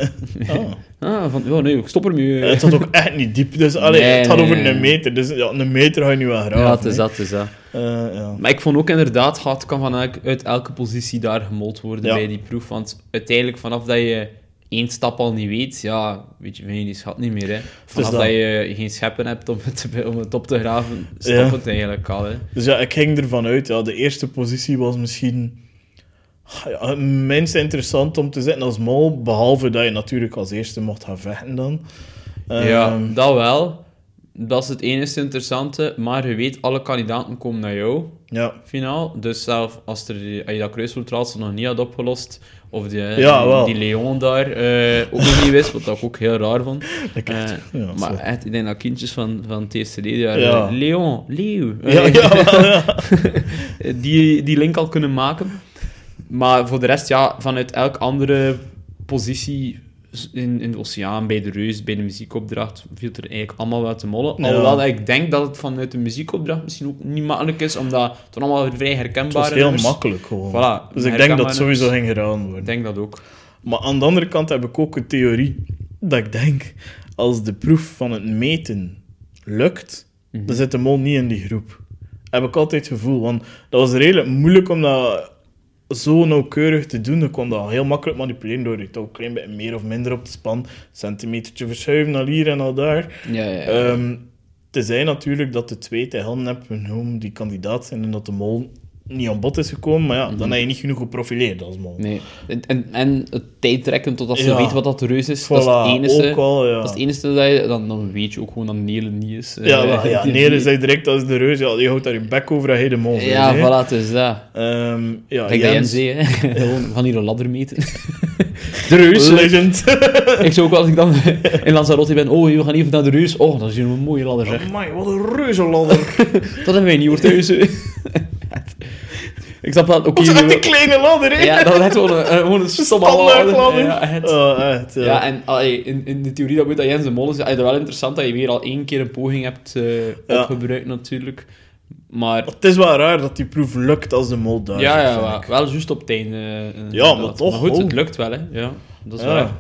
Ah. van, ja, nee, ik stop ermee. Het zat ook echt niet diep. Dus, allee, Nee, het gaat nee, over een meter. Dus ja, een meter ga je nu wel graven. ja, het is dat, het is dat. Eh, ja. Maar ik vond ook inderdaad, gaat kan van elk- uit elke positie daar gemold worden bij die proef. Want uiteindelijk, vanaf dat je één stap al niet weet, ja, weet je, vind je die schat niet meer. Hè. Vanaf dat. dat. je geen scheppen hebt om het, om het op te graven, stop Ja. het eigenlijk al. Hè. Dus ja, ik ging ervan uit. Ja, de eerste positie was misschien ja, het minst interessant om te zitten als mol. Behalve dat je natuurlijk als eerste mocht gaan vechten dan. ja, Ehm, dat wel. Dat is het enige interessante. Maar je weet, alle kandidaten komen naar jou, ja. finaal. Dus zelf als, er, als je dat kruiswoordraadsel nog niet had opgelost, of die, Ja, die Leon daar eh, ook nog niet wist, wat ik ook heel raar vond. Echt, ja, maar echt, ik denk dat kindjes van, van die daar, Ja. eh, Leon, Leeuw, die, die link al kunnen maken. Maar voor de rest, ja, vanuit elke andere positie in, in de oceaan, bij de reus, bij de muziekopdracht, viel er eigenlijk allemaal wel te mollen. Ja. Alhoewel dat ik denk dat het vanuit de muziekopdracht misschien ook niet makkelijk is, omdat het allemaal vrij Het herkenbare was heel nummers. makkelijk gewoon. Voilà, dus ik denk dat het sowieso ging gedaan Ik worden. denk dat ook. Maar aan de andere kant heb ik ook een theorie. Dat ik denk, als de proef van het meten lukt, mm dan zit de mol niet in die groep. Heb ik altijd het gevoel. Want dat was redelijk moeilijk om dat zo nauwkeurig te doen. Je kon dat heel makkelijk manipuleren door het ook een klein beetje meer of minder op te span. Centimetertje verschuiven naar hier en naar daar. Ja, ja, ja. Ehm, tenzij natuurlijk dat de twee tegen handen hebben genomen die kandidaat zijn en dat de mol niet aan bod is gekomen, maar ja, dan Mhm. heb je niet genoeg geprofileerd als mol. Nee. En, en, en het tijdrekken totdat ze Ja. weten wat dat de reus is, dat is het enige. ook al, ja. Dat is het enige dat je... Dan, dan weet je ook gewoon dat Nele niet is. Ja, Eh, maar, ja die- nee, zei direct als de reus, ja, die houdt daar je bek over en hij de mol. Ja, hè. voilà, het is dat. Ehm, ja, Kijk, dat Jens hè. Gewoon, we gaan hier een ladder meten. de reus. legend. Ik zou ook als ik dan in Lanzarote ben, oh, we gaan even naar de reus. Oh, dat is hier een mooie ladder, zeg. Amai, wat een reuzenladder. Dat hebben wij niet hoor thuis. hè. Ik snap echt die wel- kleine ladder, hè? ja, dat is gewoon een, gewoon een stomme Standaard ladder. ladder. Ja. Oh, echt, ja. Ja, en allee, in, in de theorie dat weet dat Jens de Mol is, is het wel interessant dat je weer al één keer een poging hebt eh, Ja. opgebruikt natuurlijk. Maar Het is wel raar dat die proef lukt als de mol daar ja, ja wel, juist op het einde. eh, Ja, maar toch, Maar goed, oh. het lukt wel, hè. Ja, dat is Ja. waar.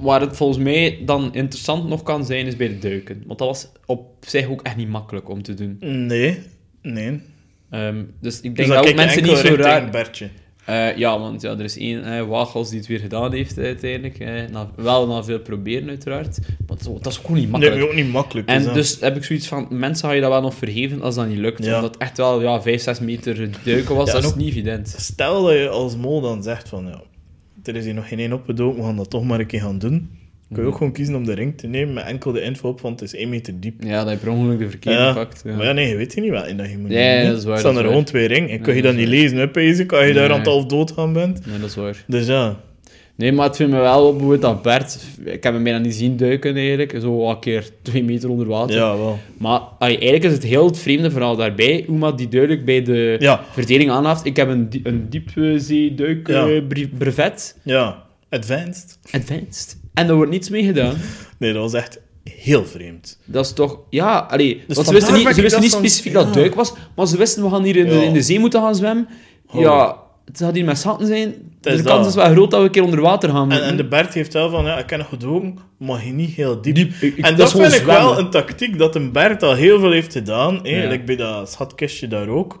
Waar het volgens mij dan interessant nog kan zijn, is bij de duiken. Want dat was op zich ook echt niet makkelijk om te doen. Nee, nee. Ehm, dus ik Dus denk dat ook mensen niet zo raar... Bertje. Eh, ja, want ja, er is één eh, Wagels die het weer gedaan heeft uiteindelijk. eh, na, wel na veel proberen, uiteraard. Maar dat is, dat is ook niet Nee, makkelijk. maar ook niet makkelijk. en dus heb ik zoiets van, mensen ga je dat wel nog vergeven als dat niet lukt. Ja. Omdat echt wel ja, 5, 6 meter duiken was, Ja, dat is ook- niet evident. Stel dat je als mol dan zegt van, ja, er is hier nog geen één opgedoken, we gaan dat toch maar een keer gaan doen. Kun je ook gewoon kiezen om de ring te nemen met enkel de info op, want het is één meter diep. Ja, dat je per ongeluk de verkeerde Ja. pakt. Ja. Maar ja, nee, je weet je niet wat in dat je moet Ja, ja, dat is waar, Er staan er gewoon twee ringen. En kun je dat niet lezen, hè, pezen, kan je daar aan het half dood gaan bent. Nee, dat is waar. Dus ja. Nee, maar het vindt me wel op bijvoorbeeld dat Bert... Ik heb hem bijna niet zien duiken, eigenlijk. Zo een keer twee meter onder water. Ja, wel. Maar allee, eigenlijk is het heel het vreemde verhaal daarbij. Uma die duidelijk bij de Ja, verdeling aanhaalt. Ik heb een, die- een diepzeeduik Ja. bre- brevet. ja. Advanced. Advanced. En daar wordt niets mee gedaan. Nee, dat was echt heel vreemd. Dat is toch... Ja, allee, Dus want ze wisten niet, ze wisten dat niet specifiek dat het ja. duik was, maar ze wisten, we gaan hier in de, in de zee moeten gaan zwemmen. Oh. Ja, het gaat hier met zatten zijn. de kans dat. is wel groot dat we een keer onder water gaan En, de Bert heeft wel van, ja, ik nog gedoken, maar niet heel diep. Diep, ik- ik- en dat dat, vind ik wel een tactiek dat een Bert al heel veel heeft gedaan. hè. Ja. Bij dat schatkistje daar ook.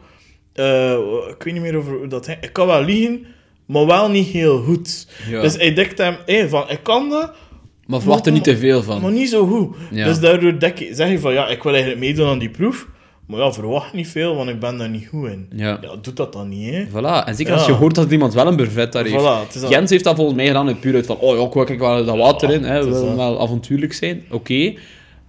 Eh, ik weet niet meer over hoe dat... hij- Ik kan wel liegen, maar wel niet heel goed. Ja. Dus hij dekt hem van, ik kan dat, maar verwacht er niet te veel van. maar niet zo goed. Ja. Dus daardoor zeg je van, ja, ik wil eigenlijk meedoen aan die proef. Maar ja, verwacht niet veel, want ik ben daar niet goed in. Ja. Ja, doet dat dan niet, hè. Voilà. En zeker als je hoort dat iemand wel een brevet daar heeft. Voilà, dat. Jens heeft dat volgens mij gedaan puur uit van, oh ja, ik wil wel dat water in, hè, we willen wel avontuurlijk zijn. Oké.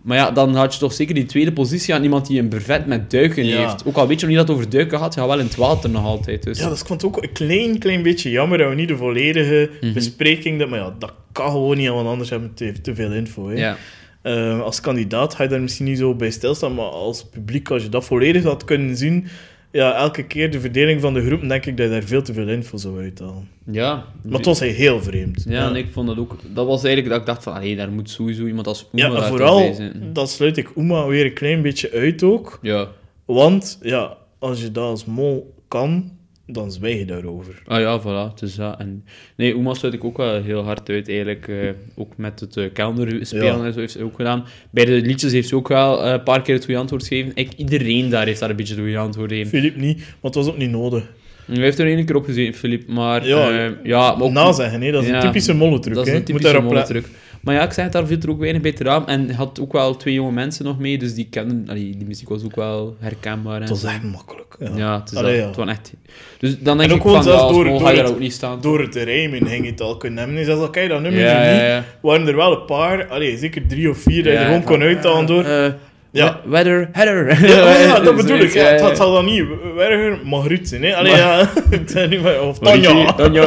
Maar ja, dan had je toch zeker die tweede positie aan iemand die een brevet met duiken Ja. heeft. Ook al weet je nog niet dat het over duiken gaat, je gaat wel in het water nog altijd. Dus. Ja, ik vond ook een klein, klein beetje jammer dat we niet de volledige Mhm. bespreking... Dat, maar ja, dat kan gewoon niet, want anders hebben we te, te veel info. Hè. ja. Eh, als kandidaat ga je daar misschien niet zo bij stilstaan, maar als publiek, als je dat volledig had kunnen zien... Ja, elke keer de verdeling van de groepen, denk ik dat je daar veel te veel info zou uithalen. Ja. Maar het was heel vreemd. Ja, en ik vond dat ook... Dat was eigenlijk dat ik dacht van, allee, daar moet sowieso iemand als Oema Ja, toch vooral, zijn. dat sluit ik Uma weer een klein beetje uit ook. Ja. Want, ja, als je dat als mol kan, dan zwijg je daarover. Ah ja, voilà. Dus ja. En, nee, Oema sluit ik ook wel heel hard uit, eigenlijk. eh, ook met het uh, calendar spelen Ja. en zo heeft ze ook gedaan. Bij de liedjes heeft ze ook wel eh, een paar keer het goede antwoord gegeven. Ik, iedereen daar heeft daar een beetje het goede antwoord gegeven. Filip niet, want het was ook niet nodig. Hij heeft er één keer op gezeten, Filip. Maar Ja, ja, maar ook, Nazeggen, hè? dat is Ja, een typische mollentruc. dat is een Moet typische daarop letten. truc. Maar ja, ik zeg het, daar viel er ook weinig bij te raam. En had ook wel twee jonge mensen nog mee, dus die kenden... Allee, die muziek was ook wel herkenbaar. en Het was echt makkelijk. Ja. Ja, het is Allee, ja. Het was echt... Dus dan denk En ik ook van, ja, zelfs als door- door ga je daar het- ook niet staan. Door het rijmen ging je het al kunnen hebben. Zelfs al kan je dat nummer ja, niet, ja, ja. waren er wel een paar, allee, zeker drie of vier, dat je Ja, gewoon kon uithalen door... Eh, Ja. we- Weather, header. Ja, ja, dat bedoel ik. Ja, Ja, ja, het zal dan niet Werger Magriet zijn. Hè? Allee, ja, ik zei niet meer. Of Tanja. Tanja.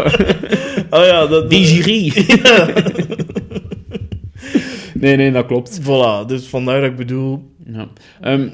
Oh ja, dat... Desiree. nee, nee, dat klopt. Voilà, dus vandaar dat ik bedoel... Ja. Ehm,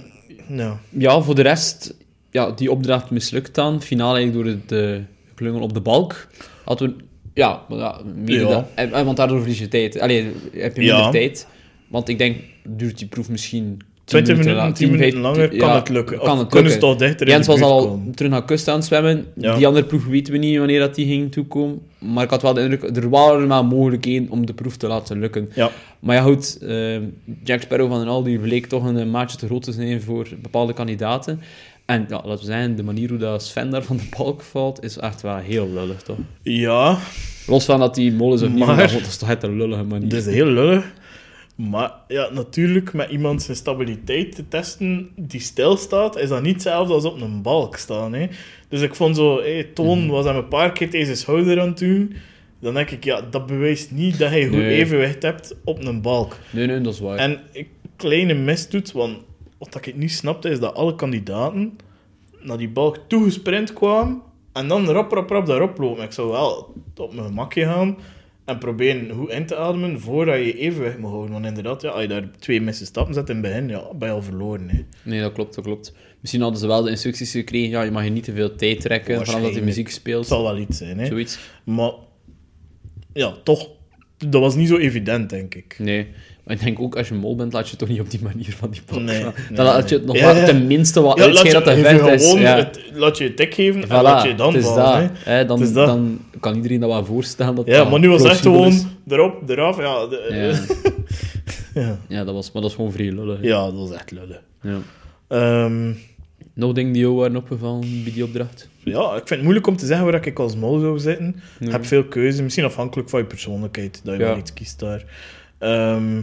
Ja, ja, voor de rest, ja, die opdracht mislukt dan. Finale eigenlijk door de klungel op de balk. Hadden we... Ja, maar ja, Ja. dat- en, en want daardoor verlies je tijd. Allee, heb je minder Ja. tijd. Want ik denk, duurt die proef misschien 20 minuten minuten, la- 10 minuten 15 langer kan het lukken. kan het kunnen ze toch dichter in Jens was al komen. terug naar kust aan het zwemmen. Ja. Die andere ploeg weten we niet wanneer dat die ging toekomen. Maar ik had wel de indruk, er waren wel mogelijkheden om de proef te laten lukken. Ja. Maar ja, goed, eh, Jack Sparrow van den Aldi bleek toch een eh, maatje te groot te zijn voor bepaalde kandidaten. En ja, laten we zeggen, de manier hoe dat Sven daar van de balk valt, is echt wel heel lullig, toch? Ja, Los van dat die mol is of niet, Maar- maar dat is toch echt een lullige manier. dat is heel lullig. Maar ja, natuurlijk, met iemand zijn stabiliteit te testen die stilstaat, is dat niet hetzelfde als op een balk staan. Hè. Dus ik vond zo, hey, Toon Mhm. was hem een paar keer zijn schouder aan het doen. Dan denk ik, ja, dat bewijst niet dat hij goed Nee. evenwicht hebt op een balk. Nee, nee, dat is waar. En een kleine mis doet, want wat ik niet snapte, is dat alle kandidaten naar die balk toegesprint kwamen en dan rap, rap, rap daarop lopen. Ik zou wel op mijn gemakje gaan en proberen goed in te ademen voordat je je evenwicht moet houden. Want inderdaad, ja, als je daar twee misse stappen zet in het begin, ja, ben je al verloren. Hè. Nee, dat klopt, dat klopt. Misschien hadden ze wel de instructies gekregen, ja, je mag je niet te veel tijd trekken, vanaf dat Waarschijnlijk. muziek Het speelt. zal wel iets zijn, hè. Zoiets. Maar ja, toch, dat was niet zo evident, denk ik. Nee. Maar ik denk ook, als je mol bent, laat je het toch niet op die manier van die balk Nee, nee, Dan laat nee. je het nog Ja, ja. tenminste wat Ja, uitschijnen dat je, geef vet is. gewoon Ja. het, laat je het tik geven en Voilà, laat je dan vallen. dat. hè. Dan, dat. dan kan iedereen dat wel voorstellen. Dat Ja, dat maar nu was het echt gewoon is. erop, eraf. Ja, de- Ja. ja. dat was, maar dat is gewoon vrij lullig. hè. ja, dat was echt lullig. Ja. Ehm, Nog dingen die jou waren opgevallen bij die opdracht? ja, ik vind het moeilijk om te zeggen waar ik als mol zou zitten. Je hebt veel keuze, misschien afhankelijk van je persoonlijkheid, dat je wel iets kiest daar. Ehm,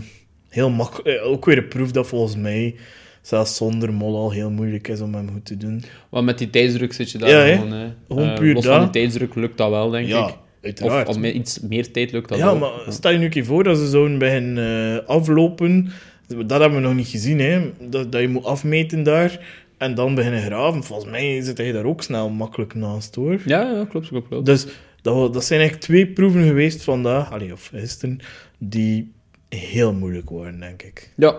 heel makkelijk, ook weer een proef dat volgens mij, zelfs zonder mol al heel moeilijk is om hem goed te doen. Want met die tijdsdruk zit je daar Ja, gewoon. Hè. Gewoon Eh, puur los van die tijdsdruk lukt dat wel, denk ja, ik. uiteraard. Of, of met iets meer tijd lukt dat ja, wel. maar stel je nu een keer voor dat ze zouden beginnen eh, aflopen. Dat hebben we nog niet gezien, hè. Dat, dat je moet afmeten daar en dan beginnen graven. Volgens mij zit hij daar ook snel makkelijk naast, hoor. Ja, ja, klopt, klopt, klopt. Dus dat, dat zijn eigenlijk twee proeven geweest vandaag, allee, of gisteren, die heel moeilijk waren, denk ik. Ja.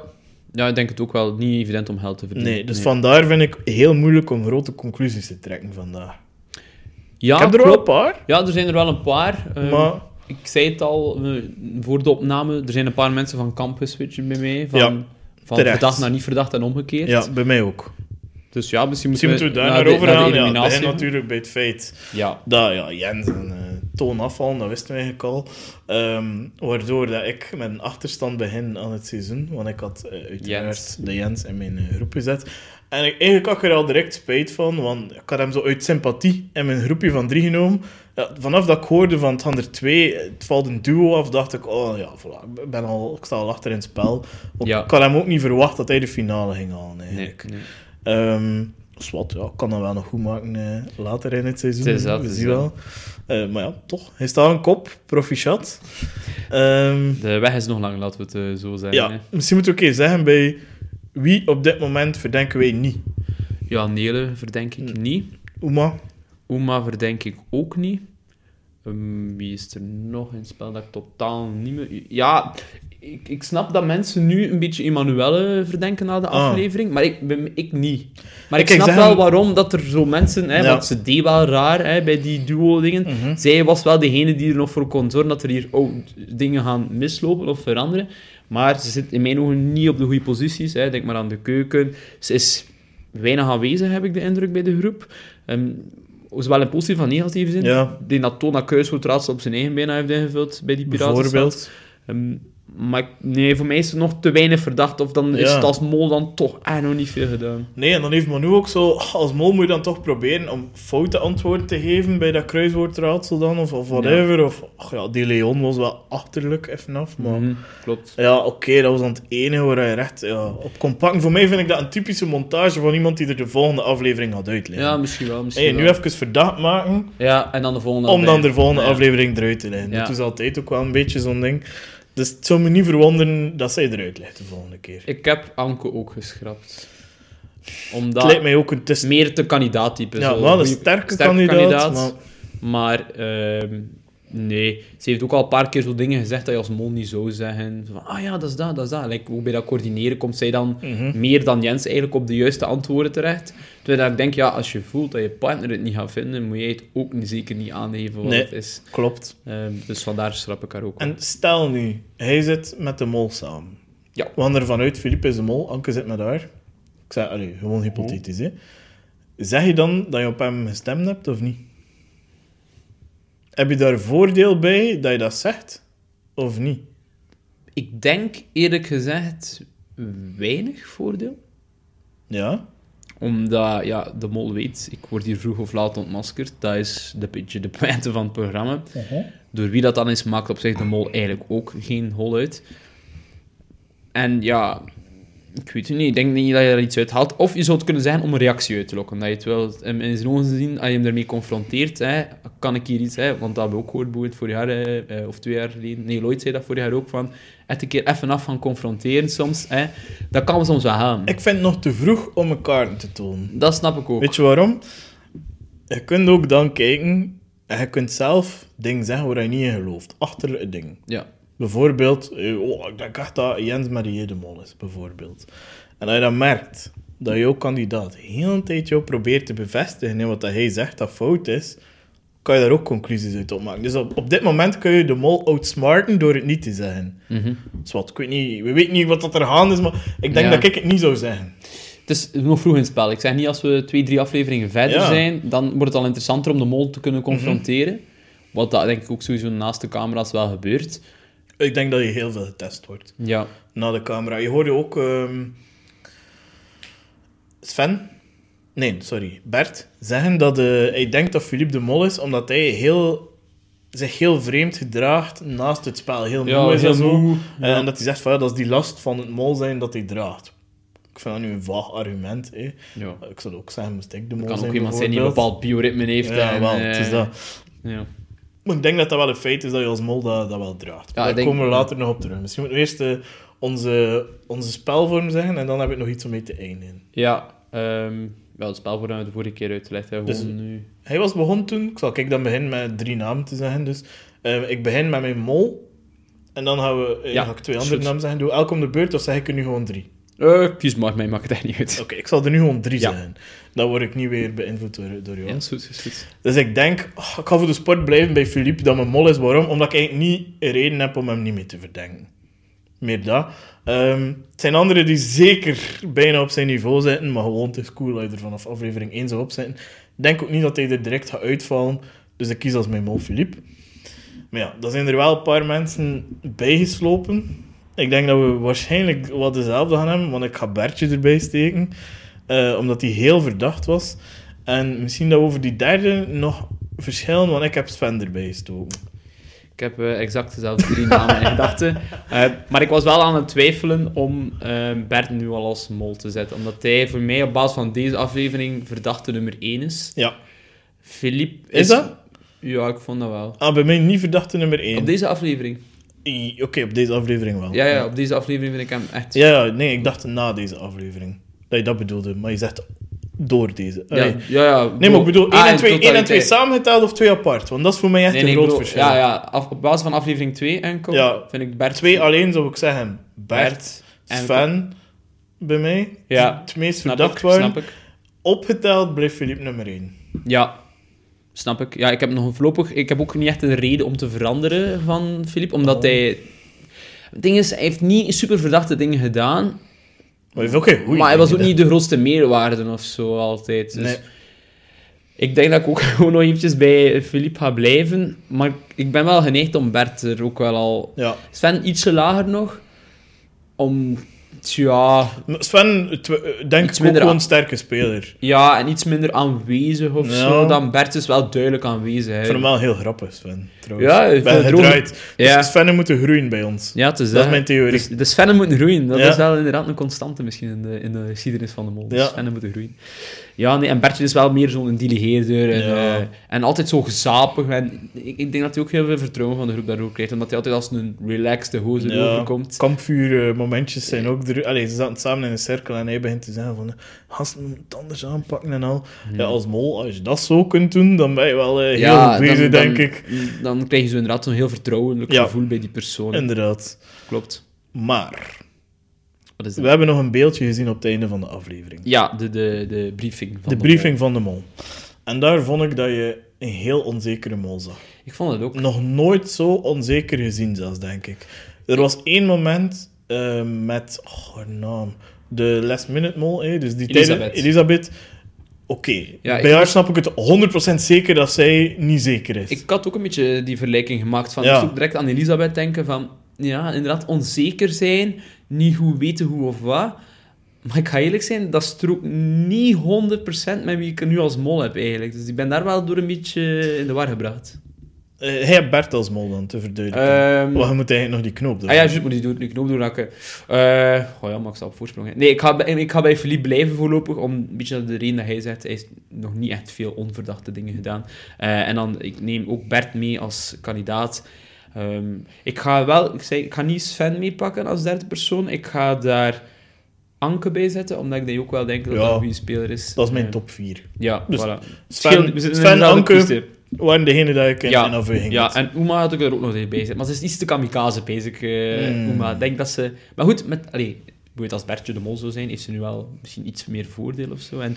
ja, ik denk het ook wel. Niet evident om geld te verdienen. Nee, dus vandaar vind ik heel moeilijk om grote conclusies te trekken vandaag. Ja, ik heb er wel een paar, Ja, er zijn er wel een paar. Ehm, maar Ik zei het al voor de opname. Er zijn een paar mensen van kamp geswitcht bij mij. Van, Ja, van verdacht naar niet verdacht en omgekeerd. ja, bij mij ook. Dus ja, misschien, Misschien moeten we daar naar over gaan. Ja, natuurlijk bij het feit Ja, dat ja, Jens en eh, Toon afvallen, dat wisten we eigenlijk al. Ehm, waardoor dat ik met een achterstand begin aan het seizoen. Want ik had eh, uiteraard Jens. de Jens in mijn eh, groep gezet. En ik, eigenlijk had ik er al direct spijt van, want ik had hem zo uit sympathie in mijn groepje van drie genomen. Ja, vanaf dat ik hoorde van het gaan er twee, het valt een duo af, dacht ik, oh ja, voilà, ik, ben al, ik sta al achter in het spel. Ook- Ja. Ik had hem ook niet verwacht dat hij de finale ging halen, eigenlijk. nee. Ehm dus wat, ja, ik kan dat wel nog goed maken eh, later in het seizoen. Het dat, we zien wel. Eh, maar ja, toch. Hij staat een kop, proficiat. Ehm, De weg is nog lang, laten we het eh, zo zeggen. ja, hè. misschien moeten we een keer zeggen bij wie op dit moment verdenken wij niet. Ja, Nele verdenk ik Hm. niet. Uma, Oma verdenk ik ook niet. Ehm, wie is er nog in spel dat ik totaal niet meer... Ja, ik, ik snap dat mensen nu een beetje Emanuelle verdenken na de Ah. aflevering, maar ik, ik niet. Maar ik Ik snap wel waarom dat er zo mensen... Hè, Ja. Want ze deed wel raar hè, bij die duo-dingen. Mhm. Zij was wel degene die er nog voor kon zorgen dat er hier oh, dingen gaan mislopen of veranderen. Maar ze zit in mijn ogen niet op de goede posities. Hè. Denk maar aan de keuken. Ze is weinig aanwezig, heb ik de indruk, bij de groep. Ehm zowel in positieve en negatieve zin. Ja. Die dat Tona Kruiswoord raadsel op zijn eigen bijna heeft ingevuld bij die piraten. bijvoorbeeld. Maar nee, voor mij is er nog te weinig verdacht. Of dan is Ja. het als mol dan toch echt nog niet veel gedaan. Nee, en dan heeft Manu ook zo... Als mol moet je dan toch proberen om foute antwoorden te geven bij dat kruiswoordraadsel dan, of, of whatever. Of, ach ja, die Leon was wel achterlijk even af, maar... Mhm, klopt. Ja, oké, dat was dan het enige waar hij recht ja, op kon pakken. Voor mij vind ik dat een typische montage van iemand die er de volgende aflevering gaat uitleggen. Ja, misschien wel. Misschien Hey, nu wel. even verdacht maken, Ja, en dan de volgende om dan de volgende aflevering eruit te leggen. Ja. Dat is altijd ook wel een beetje zo'n ding. Dus het zou me niet verwonderen dat zij eruit legt de volgende keer. Ik heb Anke ook geschrapt. Het Omdat lijkt mij ook een meer te kandidaattype. Ja, wel een sterke, kandidaat. maar- Maar ehm, nee, ze heeft ook al een paar keer zo dingen gezegd dat je als mol niet zou zeggen. Van, ah ja, dat is dat, dat is dat. Like, ook bij dat coördineren komt zij dan Mhm. meer dan Jens eigenlijk op de juiste antwoorden terecht. Terwijl ik denk, ja, als je voelt dat je partner het niet gaat vinden, moet jij het ook niet, zeker niet aangeven wat Nee. het is. Klopt. Ehm, dus vandaar schrap ik haar ook. En stel nu, hij zit met de mol samen. Ja. We gaan ervan uit, Philippe is de mol, Anke zit met haar. Ik zeg, allee, gewoon hypothetisch, hè. Zeg je dan dat je op hem gestemd hebt, of niet? Heb je daar voordeel bij dat je dat zegt, of niet? Ik denk eerlijk gezegd weinig voordeel. Ja? Omdat ja, de mol weet, ik word hier vroeg of laat ontmaskerd. Dat is de beetje de pointe van het programma. Door wie dat dan is, maakt op zich de mol eigenlijk ook geen hol uit. En ja, ik weet het niet. Ik denk niet dat je er iets uit haalt. Of je zou het kunnen zeggen om een reactie uit te lokken. Dat je het wel in zijn ogen zien, als je hem ermee confronteert, hè, kan ik hier iets, hè, want dat hebben we ook gehoord bijvoorbeeld vorig jaar, eh, of twee jaar geleden. Nee, Lloyd zei dat vorig jaar ook, van echt een keer even af van confronteren soms. Hè. Dat kan soms wel gaan. Ik vind het nog te vroeg om elkaar te tonen. Dat snap ik ook. Weet je waarom? Je kunt ook dan kijken en je kunt zelf dingen zeggen waar je niet in gelooft. Achter het ding. Ja. Bijvoorbeeld, eh, oh, ik denk echt dat Jens Marie de Mol is, bijvoorbeeld. En als je dan merkt dat jouw kandidaat heel een tijd jou probeert te bevestigen in wat dat hij zegt dat fout is, kan je daar ook conclusies uit opmaken. Dus op, op dit moment kun je de mol outsmarten door het niet te zeggen. Mhm. Zwat, ik weet niet, we weten niet wat dat er gaande is, maar ik denk Ja. dat ik het niet zou zeggen. Het is nog vroeg in het spel. Ik zeg niet als we twee, drie afleveringen verder Ja. zijn, dan wordt het al interessanter om de mol te kunnen confronteren. Wat dat denk ik ook sowieso naast de camera's wel gebeurt. Ik denk dat je heel veel getest wordt. Ja. Na de camera. Je hoorde ook ehm, Sven, nee, sorry, Bert, zeggen dat eh, hij denkt dat Philippe de Mol is, omdat hij heel, zich heel vreemd gedraagt naast het spel. Heel Ja, moe is heel en zo. moe, Eh, ja. En dat hij zegt van, ja, dat is die last van het mol zijn dat hij draagt. Ik vind dat nu een vaag argument. Hè. ja. Ik zou ook zeggen, moest ik de mol kan zijn ook iemand zijn die een bepaald bioritme heeft. Ja, en, wel, eh, het is dat. Ja. Ik denk dat dat wel een feit is dat je als mol dat, dat wel draagt. Ja, Daar denk- komen we later nog op terug. Misschien moeten we eerst eh, onze, onze spelvorm zeggen en dan heb ik nog iets om mee te eindigen. Ja, ehm wel, het spel voor we de vorige keer uitgelegd hebben. Dus- nu. Hij was begonnen toen, ik zal kijk dan beginnen met drie namen te zeggen. Dus eh, ik begin met mijn mol en dan gaan we eh, Ja, ga ik twee andere namen zeggen. Doe elk om de beurt of zeg ik er nu gewoon drie? Eh, kies maar, mij maakt het echt niet uit. Oké, ik zal er nu gewoon drie Ja. zeggen. Dan word ik niet weer beïnvloed door, door jou. Ja, is goed, is goed. Dus ik denk, oh, ik ga voor de sport blijven bij Philippe dat mijn mol is. Waarom? Omdat ik eigenlijk niet een reden heb om hem niet mee te verdenken. Meer dat. Ehm, het zijn anderen die zeker bijna op zijn niveau zitten, maar gewoon het is cool dat je er vanaf aflevering 1 zou opzetten. Ik denk ook niet dat hij er direct gaat uitvallen, dus ik kies als mijn mol Philippe. Maar ja, er zijn er wel een paar mensen bijgeslopen. Ik denk dat we waarschijnlijk wat dezelfde gaan hebben, want ik ga Bertje erbij steken, eh, omdat hij heel verdacht was. En misschien dat we over die derde nog verschillen, want ik heb Sven erbij gestoken. Ik heb eh, exact dezelfde drie namen in gedachten. Eh, maar ik was wel aan het twijfelen om Bert nu al als mol te zetten. Omdat hij voor mij op basis van deze aflevering verdachte nummer 1 is. Ja. Philippe Is dat? Ja, ik vond dat wel. Ah, bij mij niet verdachte nummer 1. Op deze aflevering? Oké, op deze aflevering wel. Ja, ja, op deze aflevering vind ik hem echt... Ja, ja, nee, ik dacht na deze aflevering. Dat je dat bedoelde, maar je zegt door deze. ja, Allee. ja, ja. Nee, maar ik bedoel 1 Ah, en in 2 één en totaliteit. twee samengeteld of 2 apart? Want dat is voor mij echt Nee, een nee, groot bedoel- verschil. Ja, ja. Af, op basis van aflevering 2 enkel Ja. vind ik Bert... 2 alleen zou ik zeggen Bert, Bert en- Sven bij mij. Ja, Het meest verdacht ik, waren. Opgeteld bleef Philippe nummer 1. Ja, snap ik. Ja, ik heb nog een voorlopig... Ik heb ook niet echt een reden om te veranderen van Philippe, omdat Oh. hij... Het ding is, hij heeft niet super verdachte dingen gedaan, Maar hij heeft ook geen goeie maar hij was ook niet de grootste meerwaarde of zo altijd. Dus Nee. Ik denk dat ik ook gewoon nog eventjes bij Philippe ga blijven, maar ik ben wel geneigd om Bert er ook wel al... Ja. Sven ietsje lager nog, om... Ja, Maar Sven, eh, denk ik ook gewoon een sterke speler. ja, en iets minder aanwezig of Ja. zo, dan Bert is wel duidelijk aanwezig. Ik hè. vind hem wel heel grappig, Sven. Trouwens. Ja, ik ben gedraaid. Ja. Dus Sven moet groeien bij ons. Ja, het is Dat is mijn theorie. Dus, de Svenne moeten groeien. Dat Ja. is wel inderdaad een constante misschien in de, in de geschiedenis van de mol. De Ja. Svenne moeten groeien. Ja, nee, en Bertje is wel meer zo'n diligeerder en, Ja. eh, en altijd zo gezapig. En ik, ik denk dat hij ook heel veel vertrouwen van de groep daardoor krijgt, omdat hij altijd als een relaxed gozer Ja. overkomt. Kampvuurmomentjes zijn ook... Er, allee, ze zaten samen in een cirkel en hij begint te zeggen van... Gasten, we moeten het anders aanpakken en al. Ja, als mol, als je dat zo kunt doen, dan ben je wel eh, heel goed bezig, dan, denk ik. Dan krijg je zo inderdaad zo'n heel vertrouwelijk gevoel bij die persoon. Inderdaad. Klopt. Maar, Wat is we hebben nog een beeldje gezien op het einde van de aflevering. Ja, de, de, de briefing van de de briefing van de mol. En daar vond ik dat je een heel onzekere mol zag. Ik vond het ook. Nog nooit zo onzeker gezien zelfs, denk ik. Er was één moment eh, met... Oh, haar naam. De last minute mol, hè, dus die Elisabeth. Elisabeth. Oké, Ja, bij haar snap ik het 100% zeker dat zij niet zeker is. Ik had ook een beetje die vergelijking gemaakt van... Ja. Ik direct aan Elisabeth denken van... Ja, inderdaad, onzeker zijn, niet goed weten hoe of wat. Maar ik ga eerlijk zijn, dat strookt niet 100% met wie ik nu als mol heb, eigenlijk. Dus ik ben daar wel door een beetje in de war gebracht. Eh, hij heeft Bert als mol dan, te verduidelijken. Ehm, Want je moet eigenlijk nog die knoop doen. Ah ja, juist, moet doen, die knoop doorhakken. Eh oh ja, ik sta op voorsprong. hè. Nee, ik ga, bij, ik ga bij Philippe blijven voorlopig, om een beetje de reden dat hij zegt, hij heeft nog niet echt veel onverdachte dingen gedaan. Eh, en dan, ik neem ook Bert mee als kandidaat. Ehm, ik ga wel, ik, zei, ik ga niet Sven meepakken als derde persoon, ik ga daar Anke bij zetten, omdat ik die ook wel denk dat Ja, dat een goede speler is. Dat is mijn Eh, top 4. Ja, Dus voilà. Sven, Anke waren degene dat ik in, Ja, Ja, en Uma had ik er ook nog bij zitten. Maar ze is iets te kamikaze bezig, eh Hmm. Uma. Ik denk dat ze... Maar goed, met, allee, als Bertje de Mol zou zijn, heeft ze nu wel misschien iets meer voordeel of zo. En,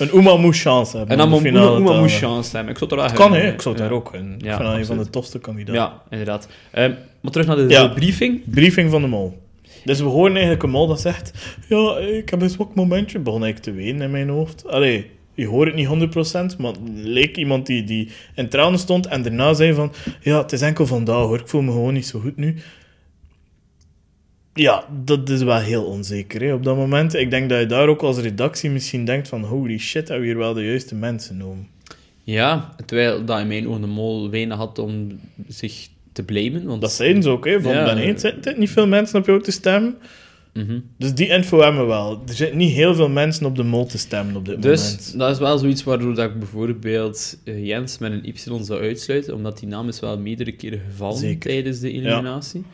Een Uma moest chance hebben. en dan Uma, finale Uma te moest chance hebben. Ik zou er wel Het kan, hè. Ik zou daar ook in. Ik vind dat een van de tofste kandidaten. Ja, inderdaad. Ehm, maar terug naar de, de briefing. Briefing van de mol. Dus we horen eigenlijk een mol dat zegt... Ja, ik heb een zwak momentje. Begon eigenlijk te wenen in mijn hoofd. Allee, je hoort het niet 100%, maar leek iemand die, die in tranen stond en daarna zei van... Ja, het is enkel vandaag hoor. Ik voel me gewoon niet zo goed nu. Ja, dat is wel heel onzeker hè, op dat moment. Ik denk dat je daar ook als redactie misschien denkt van... Holy shit, hebben we hier wel de juiste mensen genomen. Ja, terwijl dat in mijn ogen de Mol weinig had om zich te blamen. Want, Dat zeiden ze ook, hè. Van, Ja. Ben Eend zitten niet veel mensen op jou te stemmen. Mhm. Dus die info hebben we wel. Er zitten niet heel veel mensen op de mol te stemmen op dit Dus moment. dat is wel zoiets waardoor dat ik bijvoorbeeld eh, Jens met een Y zou uitsluiten, omdat die naam is wel meerdere keren gevallen Zeker. tijdens de eliminatie.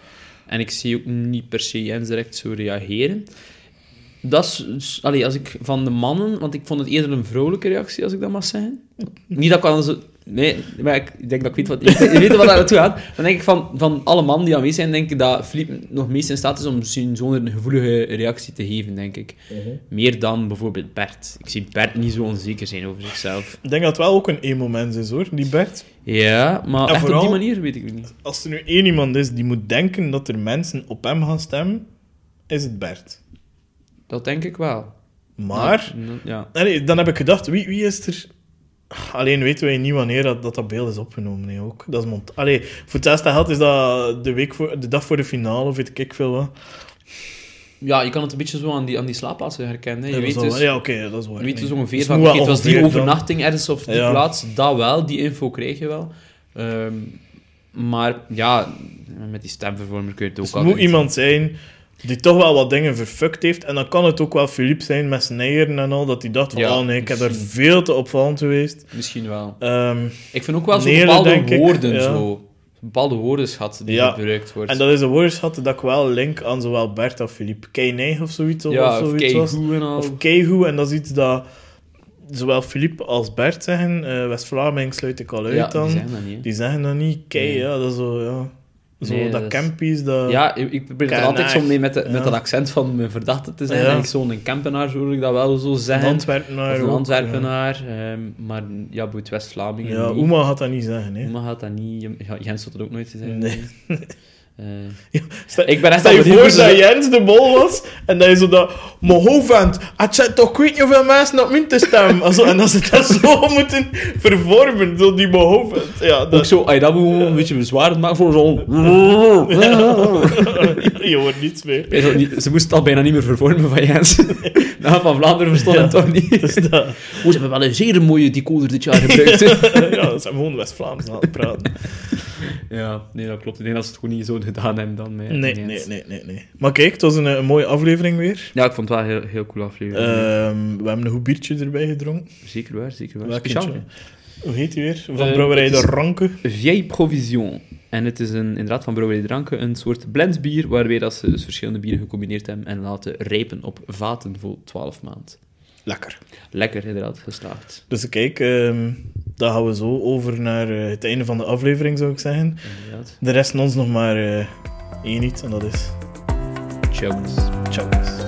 En ik zie ook niet per se Jens direct zo reageren. Dat is, allee, als ik van de mannen, want ik vond het eerder een vrouwelijke reactie, als ik dat mag zeggen. Niet dat ik zo... Nee, maar ik, denk dat ik weet wat, ik weet wat daar naartoe gaat. Dan denk ik van, van alle mannen die aanwezig zijn, denk ik dat Philippe nog meest in staat is om misschien zo'n gevoelige reactie te geven, denk ik. Meer dan bijvoorbeeld Bert. Ik zie Bert niet zo onzeker zijn over zichzelf. Ik denk dat het wel ook een emo-mens is, hoor, die Bert. Ja, maar En echt op vooral- die manier weet ik het niet. Als er nu één iemand is die moet denken dat er mensen op hem gaan stemmen, is het Bert. Dat denk ik wel. Maar, Ja. allee, dan heb ik gedacht, wie, wie is er... Alleen weten wij niet wanneer dat, dat, dat beeld is opgenomen, nee, ook. Dat is mont... Allee, voor het eerste geld is dat de, week voor, de dag voor de finale, of weet ik veel wat. ja, je kan het een beetje zo aan die, aan die slaapplaatsen herkennen. hè. Je Dat weet al- dus, ja, oké, dat is waar. je weet nee. dus ongeveer Dus van, oké, het was die dan- overnachting ergens of die Ja. plaats. Dat wel, die info krijg je wel. Ehm, maar ja, met die stemvervormer kun je het ook Dus het altijd... moet iemand zijn die toch wel wat dingen verfukt heeft. En dan kan het ook wel Philippe zijn met zijn eieren en al, dat hij dacht van, Ja, oh nee, ik heb misschien. veel te opvallend geweest. Misschien wel. Ehm, Ik vind ook wel zo Nele, bepaalde denk ik, woorden ja. zo. Bepaalde woordenschat die Ja. gebruikt wordt. en dat is een woordenschat dat ik wel link aan zowel Bert als Philippe. Kei of zoiets. Of, ja, of zoiets was. en al. Of keigoed. En dat is iets dat zowel Philippe als Bert zeggen. eh West-Vlaming sluit ik al uit dan. die zijn dat niet. Die zeggen dat niet. Kei, Nee. ja, dat is zo, ja. Zo Nee, dat is- campies, dat... Ja, ik, ik probeer het er altijd zo mee met, de, Ja. met dat accent van mijn verdachte te zijn. Ja. En ik zo'n Kampenaar, zo hoor ik dat wel zo een zeggen. Antwerpenaar of een Antwerpenaar. ehm, maar ja, boeit West-Vlamingen Ja. Oma gaat dat niet zeggen, hè. Oma gaat dat niet... Ja, Jens had dat ook nooit te zeggen. Nee. Eh, Stel- ik ben echt Stel je voor dat ze- Jens de bol was en dat je zo dat... Maar hoofdvent, het zijn toch ik weet niet hoeveel mensen op mij te stemmen. Also, en dat ze dat zo moeten vervormen, zo die hoofdvent. Ja, Ook dat... zo, als je dat moet een beetje bezwaarend maken voor zo'n... je hoort niets meer. Je Ze moest het al bijna niet meer vervormen van Jens. Nou, van Vlaanderen verstond het toch niet. Dus dat... Oh, ze hebben wel een zeer mooie decoder dit jaar gebruikt. ja, dat zijn gewoon West-Vlaams aan het praten. Ja, nee, dat klopt. Ik denk dat ze het gewoon niet zo gedaan hebben dan Nee, nee, nee, nee, nee. Maar kijk, het was een, een mooie aflevering weer. Ja, ik vond het wel een heel, heel cool aflevering. Ehm, we hebben een goed biertje erbij gedronken. zeker waar, zeker waar. Speciaal. Hoe heet die weer? Van Eh, Brouwerij De Ranke. Vieille Provision. En het is een, inderdaad van Brouwerij Dranken een soort blendbier, waarbij dat ze dus verschillende bieren gecombineerd hebben en laten rijpen op vaten voor 12 maand. Lekker. Lekker, inderdaad, geslaagd. Dus kijk, ehm, dan gaan we zo over naar eh, het einde van de aflevering, zou ik zeggen. Inderdaad. De rest ons nog maar eh, één iets, en dat is... Ciao. Ciao.